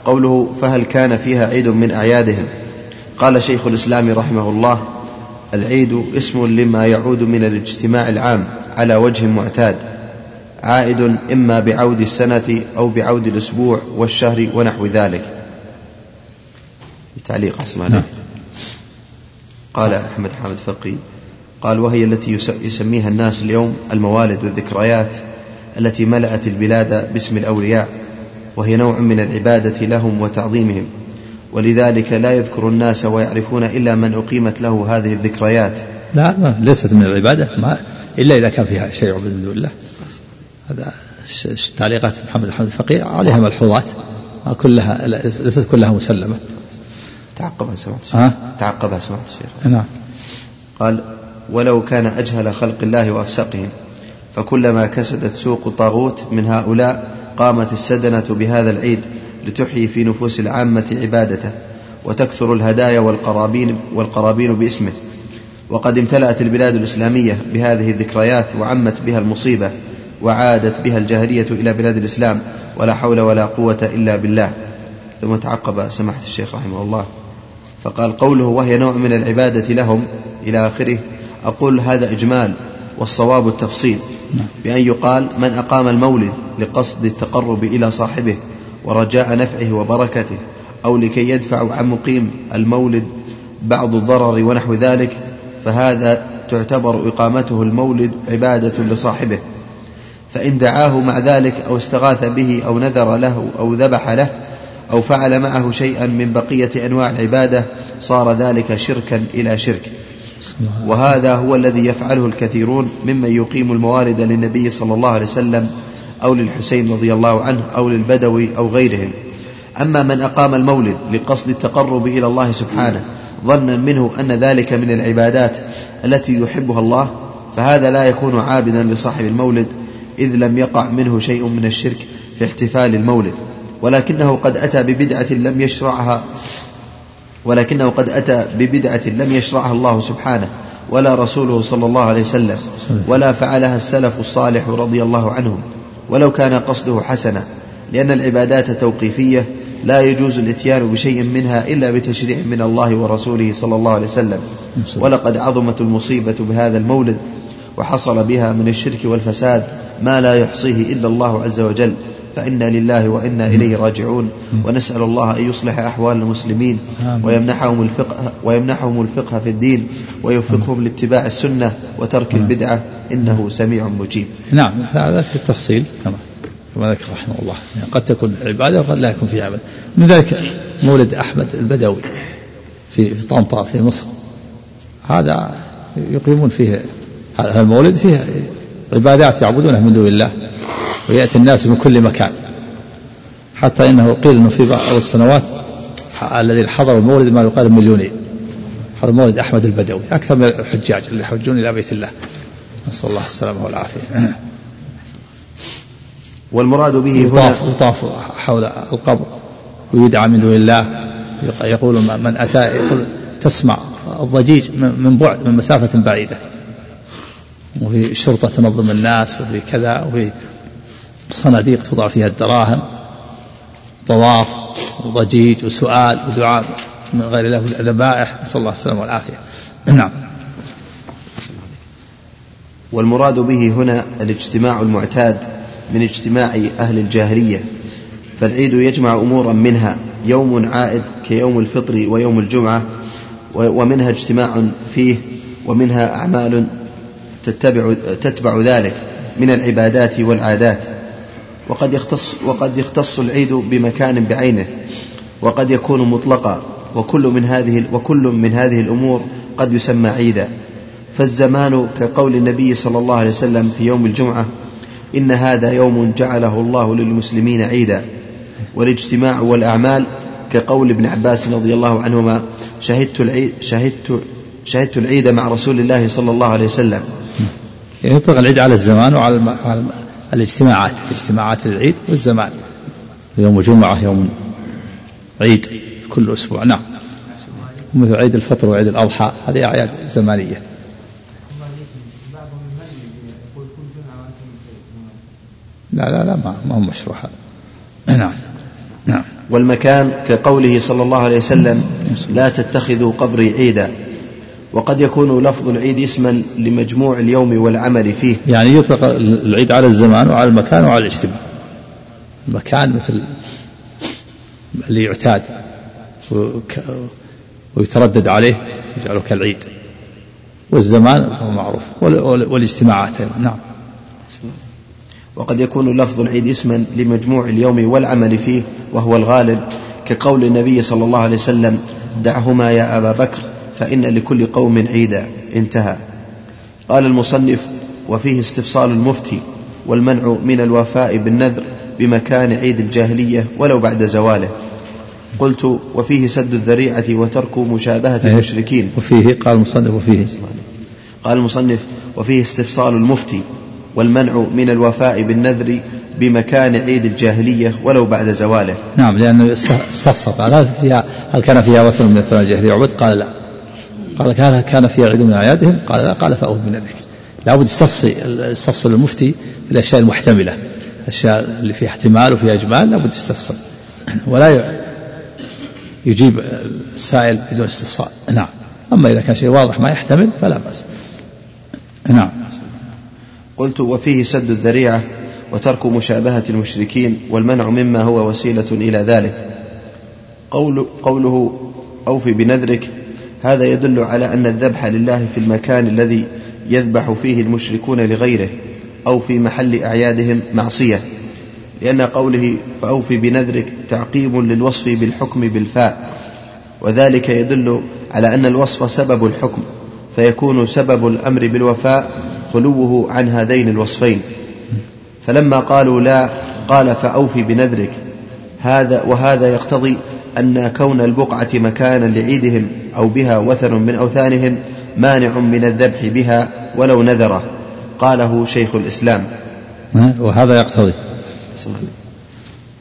قوله فهل كان فيها عيد من أعيادهم؟ قال شيخ الإسلام رحمه الله العيد اسم لما يعود من الاجتماع العام على وجه معتاد. عائد إما بعود السنة أو بعود الأسبوع والشهر ونحو ذلك. تعليق عليك نعم. قال أحمد حامد فقي قال وهي التي يسميها الناس اليوم الموالد والذكريات التي ملأت البلاد باسم الأولياء وهي نوع من العبادة لهم وتعظيمهم. ولذلك لا يذكر الناس ويعرفون إلا من أقيمت له هذه الذكريات. لا ما ليست من العبادة ما إلا إذا كان فيها شيء دون الله هذا تعليقات محمد الحمد الفقيه عليها ملحوظات. كلها ليست كلها مسلمة. تعقبها سمعت الشيخ. تعقبها سمعت الشيخ. نعم. قال ولو كان أجهل خلق الله وأفسقهم فكلما كسدت سوق طاغوت من هؤلاء قامت السدنة بهذا العيد لتحيي في نفوس العامة عبادته وتكثر الهدايا والقرابين والقرابين باسمه. وقد امتلأت البلاد الإسلامية بهذه الذكريات وعمت بها المصيبة وعادت بها الجاهلية إلى بلاد الإسلام ولا حول ولا قوة إلا بالله. ثم تعقب سماحة الشيخ رحمه الله. فقال قوله وهي نوع من العبادة لهم. إلى آخره أقول هذا إجمال والصواب التفصيل بأن يقال من أقام المولد لقصد التقرب إلى صاحبه ورجاء نفعه وبركته أو لكي يدفع عن مقيم المولد بعض الضرر ونحو ذلك فهذا تعتبر إقامته المولد عبادة لصاحبه. فإن دعاه مع ذلك أو استغاث به أو نذر له أو ذبح له أو فعل معه شيئا من بقية أنواع العبادة صار ذلك شركا إلى شرك. وهذا هو الذي يفعله الكثيرون ممن يقيم الموالد للنبي صلى الله عليه وسلم أو للحسين رضي الله عنه أو للبدوي أو غيرهم. أما من أقام المولد لقصد التقرب إلى الله سبحانه ظنا منه أن ذلك من العبادات التي يحبها الله فهذا لا يكون عابدا لصاحب المولد إذ لم يقع منه شيء من الشرك في احتفال المولد ولكنه قد أتى ببدعة لم يشرعها ولكنه قد أتى ببدعة لم يشرعها الله سبحانه ولا رسوله صلى الله عليه وسلم ولا فعلها السلف الصالح رضي الله عنهم ولو كان قصده حسنا لأن العبادات توقيفية لا يجوز الاتيان بشيء منها إلا بتشريع من الله ورسوله صلى الله عليه وسلم. ولقد عظمت المصيبة بهذا المولد وحصل بها من الشرك والفساد ما لا يحصيه إلا الله عز وجل. فإنا لله وإنا إليه راجعون. ونسأل الله أن يصلح أحوال المسلمين ويمنحهم الفقه, ويمنحهم الفقه في الدين ويوفقهم لاتباع السنة وترك البدعة. إنه سميع مجيب. نعم هذا في التفصيل. كما كما ذكر رحمه الله. يعني قد تكون عبادة وقد لا يكون فيها عبادة. من ذلك مولد أحمد البدوي في في طنطا في مصر. هذا يقيمون فيه هذا المولد فيه عبادات يعبدونها من دون الله ويأتي الناس من كل مكان. حتى إنه قيل أنه في بعض السنوات الذين حضروا المولد ما يقارب مليونين هذا مولد أحمد البدوي أكثر من الحجاج اللي يحجون إلى بيت الله. نسأل الله السلامة والعافية. والمراد به يطاف يطاف حول القبر ويدعى من دون الله. يقول من أتى يقول تسمع الضجيج من بعد من مسافة بعيدة. وفي شرطة تنظم الناس وفي كذا وفي صناديق توضع فيها الدراهم طواف وضجيج وسؤال ودعاء من غير الله الذبائح نسأل الله السلامة والعافية. نعم. والمراد به هنا الاجتماع المعتاد من اجتماع أهل الجاهلية فالعيد يجمع أمورا منها يوم عائد كيوم الفطر ويوم الجمعة ومنها اجتماع فيه ومنها أعمال تتبع, تتبع ذلك من العبادات والعادات. وقد يختص وقد يختص العيد بمكان بعينه وقد يكون مطلقا وكل من هذه وكل من هذه الأمور قد يسمى عيدا. فالزمان كقول النبي صلى الله عليه وسلم في يوم الجمعة إن هذا يوم جعله الله للمسلمين عيدا. والاجتماع والأعمال كقول ابن عباس رضي الله عنهما شهدت العيد شهدت شهدت العيد مع رسول الله صلى الله عليه وسلم. يطلق العيد على الزمان وعلى الاجتماعات اجتماعات العيد والزمان. يوم الجمعة يوم عيد كل أسبوع. نعم. مثل عيد الفطر وعيد الأضحى هذه أعياد زمانية. لا لا لا ما, ما هو مشروع هذا. نعم نعم. والمكان كقوله صلى الله عليه وسلم لا تتخذوا قبري عيدا. وقد يكون لفظ العيد اسما لمجموع اليوم والعمل فيه. يعني يطلق العيد على الزمان وعلى المكان وعلى الاجتماع. المكان مثل اللي يعتاد ويتردد عليه يجعله كالعيد والزمان هو معروف. والاجتماعات أيضا. نعم. وقد يكون لفظ العيد اسما لمجموع اليوم والعمل فيه وهو الغالب كقول النبي صلى الله عليه وسلم دعهما يا أبا بكر. فإن لكل قوم عيدا. انتهى. قال المصنف وفيه استفصال المفتي والمنع من الوفاء بالنذر بمكان عيد الجاهلية ولو بعد زواله. قلت وفيه سد الذريعة وترك مشابهة إيه. المشركين. وفيه قال المصنف وفيه. قال المصنف وفيه استفصال المفتي والمنع من الوفاء بالنذر بمكان عيد الجاهلية ولو بعد زواله. نعم لأنه هل, فيها هل كان فيها وثن من أثناء الجاهلية؟ يعبد قال لا. قال كان كان في عيد من أعيادهم قال لا قال فأوه بنذرك لابد يستفصل يستفصل المفتي في الأشياء المحتملة الأشياء اللي فيها احتمال وفيها إجمال لابد يستفصل ولا يجيب السائل بدون استفصال نعم. أما إذا كان شيء واضح ما يحتمل فلا بأس. نعم. قلت وفيه سد الذريعة وترك مشابهة المشركين والمنع مما هو وسيلة إلى ذلك. قول قوله أوفي بنذرك هذا يدل على أن الذبح لله في المكان الذي يذبح فيه المشركون لغيره أو في محل أعيادهم معصية. لأن قوله فأوفي بنذرك تعقيب للوصف بالحكم بالفاء. وذلك يدل على أن الوصف سبب الحكم فيكون سبب الأمر بالوفاء خلوه عن هذين الوصفين. فلما قالوا لا قال فأوفي بنذرك. هذا وهذا يقتضي أن كون البقعة مكانا لعيدهم أو بها وثن من أوثانهم مانع من الذبح بها ولو نذره. قاله شيخ الإسلام. وهذا يقتضي.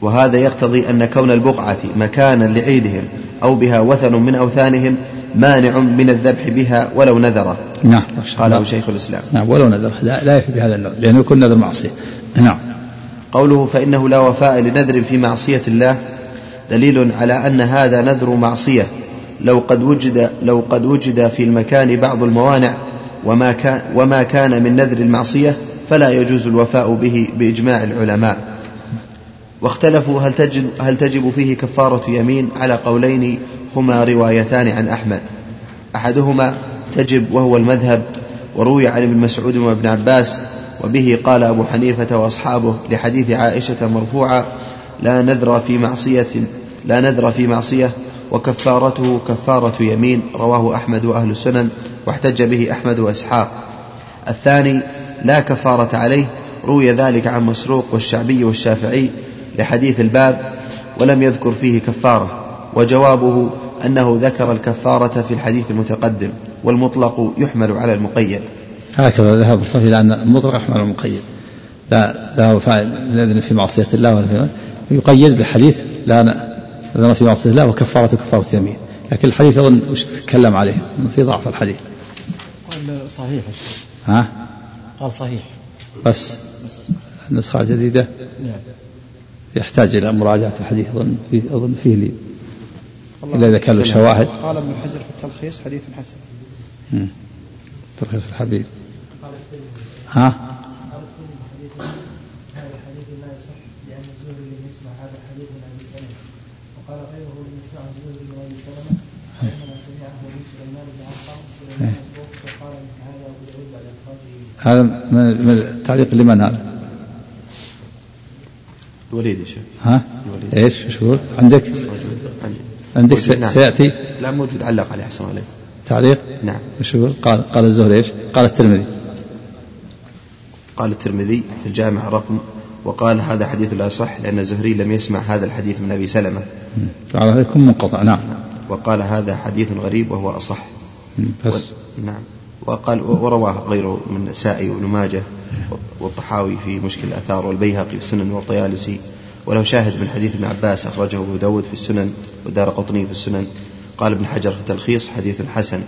وهذا يقتضي أن كون البقعة مكانا لعيدهم أو بها وثن من أوثانهم مانع من الذبح بها ولو نذره. نعم. قاله شيخ الإسلام. نعم ولو نذر لا, لا يفي بهذا النذر لأنه يكون نذر معصية. نعم. قوله فإنه لا وفاء لنذر في معصية الله دليل على أن هذا نذر معصية. لو قد وجد لو قد وجد في المكان بعض الموانع وما كان, وما كان من نذر المعصية فلا يجوز الوفاء به بإجماع العلماء. واختلفوا هل تجب, هل تجب فيه كفارة يمين على قولين هما روايتان عن أحمد. أحدهما تجب وهو المذهب وروي عن ابن مسعود وابن عباس وبه قال أبو حنيفة وأصحابه لحديث عائشة مرفوعا لا نذر في معصية لا نذر في معصية وكفارته كفارة يمين رواه أحمد وأهل السنن واحتج به أحمد وإسحاق. الثاني لا كفارة عليه روي ذلك عن مسروق والشعبي والشافعي لحديث الباب ولم يذكر فيه كفارة. وجوابه أنه ذكر الكفارة في الحديث المتقدم والمطلق يحمل على المقيد. هكذا ذهب الصافي إلى أن المطلق يحمل على المقيد. لا لا فاعل في معصية الله ولا في يقيد بالحديث لا نذر في معصية الله وكفارة كفارة يمين لكن الحديث أظن وش تتكلم عليه؟ في ضعف الحديث. قال صحيح. ها؟ قال صحيح. بس النسخة الجديدة نعم. يحتاج إلى مراجعة الحديث. أظن فيه أظن فيه لي. إلا إذا كان له شواهد. قال ابن حجر في التلخيص حديث حسن. مم. ترخيص الحبيب. ها وقال غيره لم يسمع الزهري من ابي سلمه انما سمعه من سليمان بن عرقم سليمان وقال هذا ابو داود بعد اخراجه هذا من التعليق لمن هذا؟ الوليد يا شيخ ها؟ الوليد. إيش؟ يقول؟ عندك؟ عندك نعم. سيأتي لا موجود علق عليه احسن عليه تعليق؟ نعم إيش؟ قال قال الزهري إيش؟ قال الترمذي قال الترمذي في الجامع رقم وقال هذا حديث لا يصح لأن الزهري لم يسمع هذا الحديث من أبي سلمة فعلى هذا يكون منقطع نعم وقال هذا حديث غريب وهو أصح بس و... نعم وقال ورواه غيره من النسائي وابن ماجه والطحاوي في مشكل الآثار والبيهقي في السنن والطيالسي. وله شاهد من حديث ابن عباس أخرجه أبو داود في السنن ودار قطني في السنن. قال ابن حجر في التلخيص حديث حسن.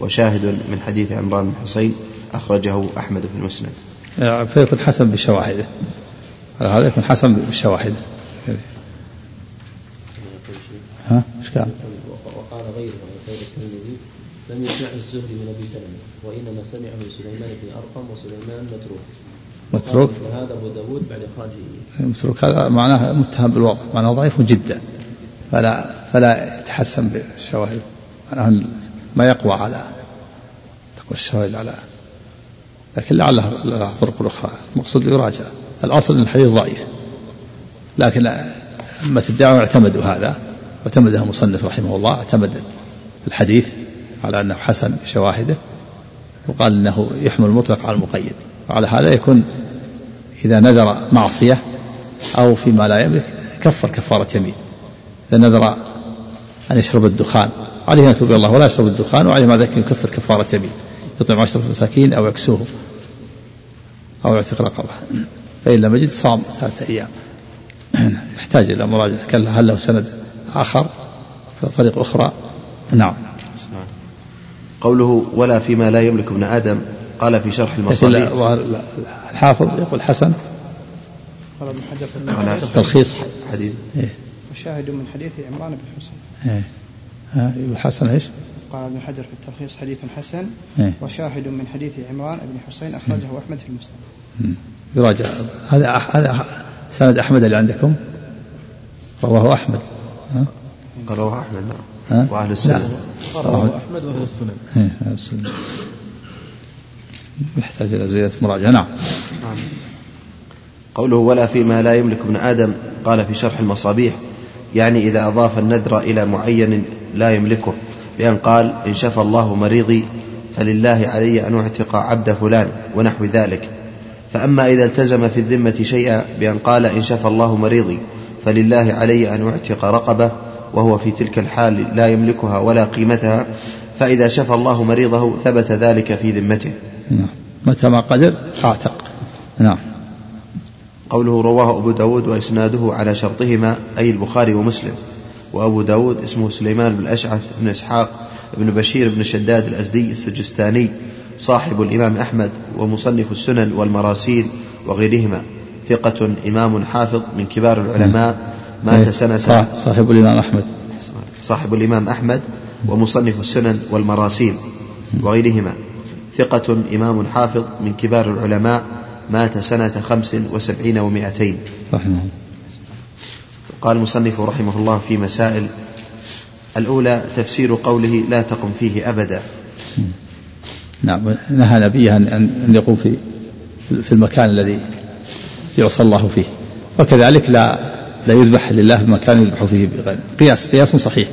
وشاهد من حديث عمران بن حسين أخرجه أحمد في المسند. فيكون حسن بشواهده هذا يكون حسن بشواهده ها؟ إيش قال؟ وقال غيره. لم يسمع الزهري من أبي سلمة وإنما سمعه من سليمان بن أرقم وسليمان متروك. متروك؟ هذا ابو داود بعد إخراجه. متروك هذا معناه متهم بالوضع معناه ضعيف جدا. فلا فلا يتحسن بالشواهد معناه ما يقوى على تقوى الشواهد على لكن لعلها لها طرق أخرى المقصود يراجع. الأصل أن الحديث ضعيف. لكن أما الدعوة اعتمدوا هذا واعتمده المصنف رحمه الله اعتمد الحديث على أنه حسن بشواهده وقال أنه يحمل المطلق على المقيد. وعلى هذا يكون إذا نذر معصية أو فيما لا يملك كفر كفارة يمين. إذا نذر أن يشرب الدخان عليه أن يتوب الله ولا يشرب الدخان وعليه مع ذلك يكفر كفارة يمين. يطعم عشرة مساكين أو يكسوه أو يعتق رقبة فإن لم يجد صام ثلاثة أيام. يحتاج إلى مراجعة. هل له سند آخر طريق أخرى؟ نعم. قوله ولا فيما لا يملك ابن آدم قال في شرح المصابيح الحافظ يقول حسن. قال ابن حجر في التلخيص حديث. إيه؟ وشاهد من حديث عمران بن حسين إيه؟ ها يقول حسن إيش؟ قال ابن حجر في التلخيص حديث حسن. إيه؟ وشاهد من حديث عمران بن حسين أخرجه أحمد في المسند. يراجع. هذا هذا سند أحمد اللي عندكم؟ رواه أحمد. ها؟ قال رواه أحمد؟ نعم وأهل السنة. رواه أحمد وأهل السنن إيه، أهل السنة. يحتاج إلى زيادة مراجعة. نعم. قوله ولا فيما لا يملك ابن آدم قال في شرح المصابيح يعني إذا أضاف النذر إلى معين لا يملكه بأن قال إن شفى الله مريضي فلله علي أن أعتق عبد فلان ونحو ذلك. فأما إذا التزم في الذمة شيئا بأن قال إن شفى الله مريضي فلله علي أن أعتق رقبة وهو في تلك الحال لا يملكها ولا قيمتها فإذا شفى الله مريضه ثبت ذلك في ذمته. نعم. متى ما قدر اعتق نعم. قوله رواه أبو داود وإسناده على شرطهما أي البخاري ومسلم. وأبو داود اسمه سليمان بن الأشعث بن إسحاق بن بشير بن شداد الأزدي السجستاني صاحب الإمام أحمد ومصنف السنن والمراسيل وغيرهما. ثقة إمام حافظ من كبار العلماء مات إيه، سنة صاح- صاحب الإمام أحمد. صاحب الإمام أحمد ومصنف السنن والمراسيل وغيرهما. ثقة إمام حافظ من كبار العلماء مات سنة خمس وسبعين ومائتين. رحمه قال المصنف رحمه الله في مسائل الأولى تفسير قوله لا تقم فيه أبدا. نعم. نهى نبيه أن أن يقوم في في المكان الذي يعصى الله فيه. وكذلك لا لا يذبح لله بمكان يذبح فيه بغير قياس قياس صحيح.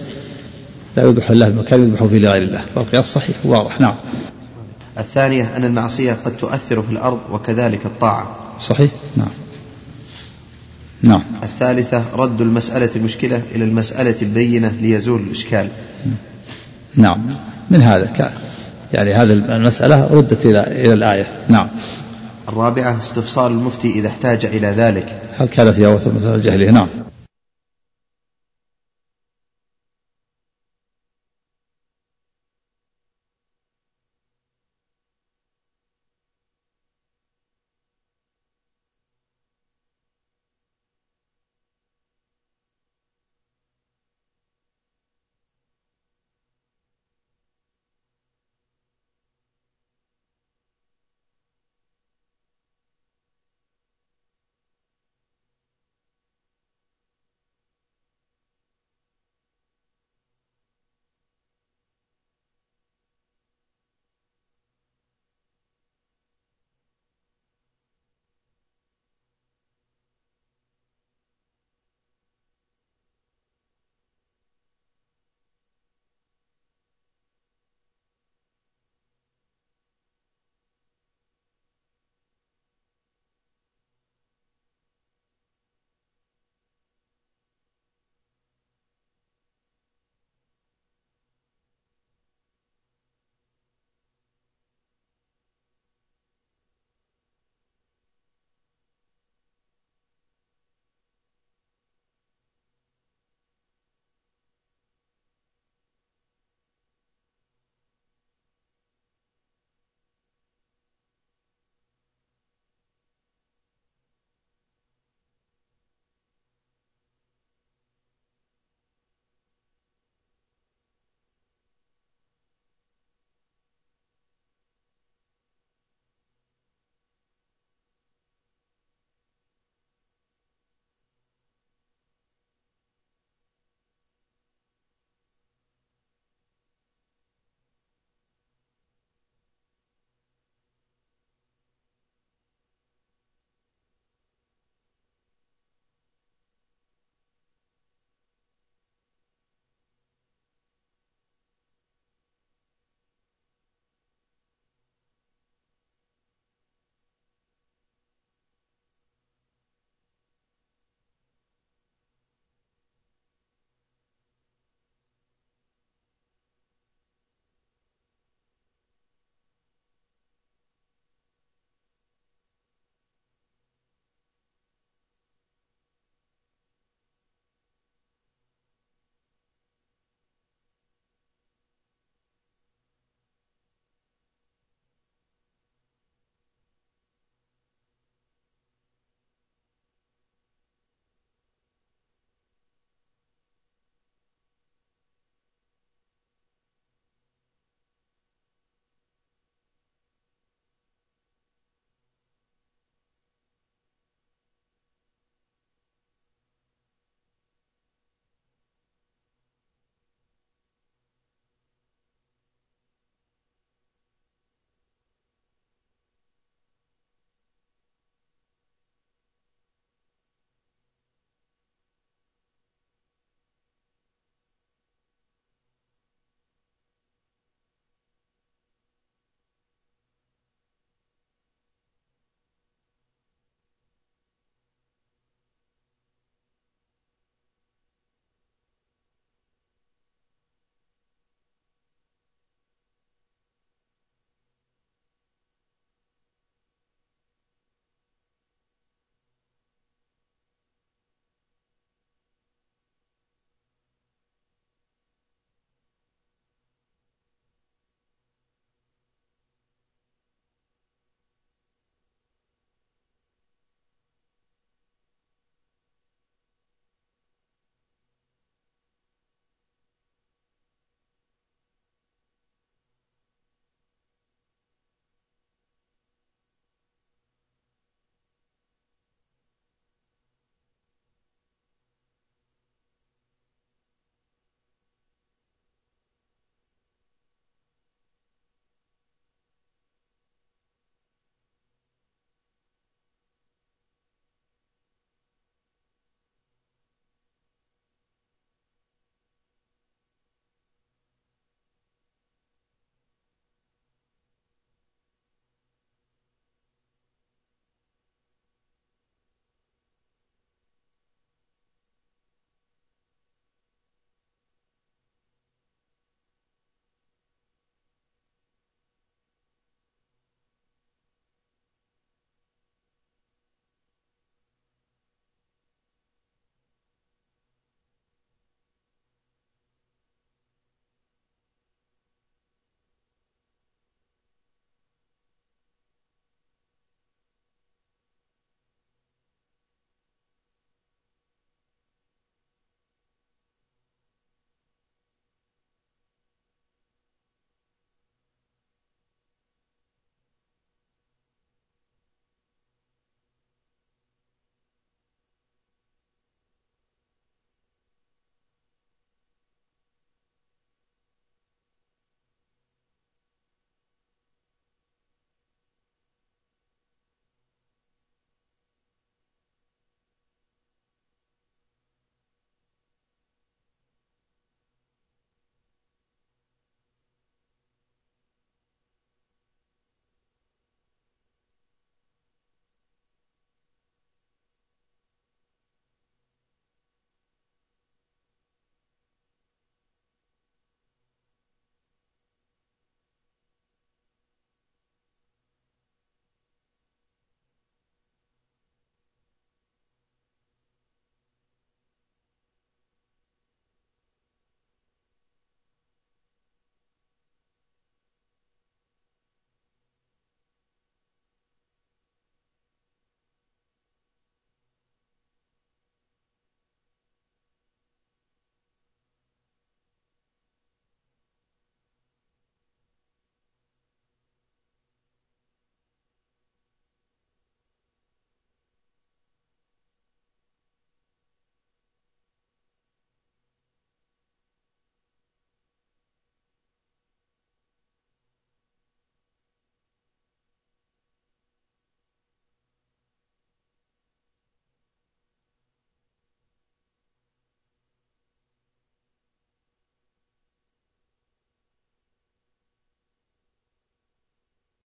لا يذبح لله بمكان يذبح فيه لغير الله. فالقياس صحيح واضح. نعم. الثانية أن المعصية قد تؤثر في الأرض وكذلك الطاعة. صحيح؟ نعم. نعم. الثالثة رد المسألة المشكلة إلى المسألة البينة ليزول الإشكال. نعم. من هذا؟ ك يعني هذه المسألة ردت إلى إلى الآية. نعم. الرابعة استفصال المفتي إذا احتاج إلى ذلك. هل كان في أوثر مثل الجاهلية نعم.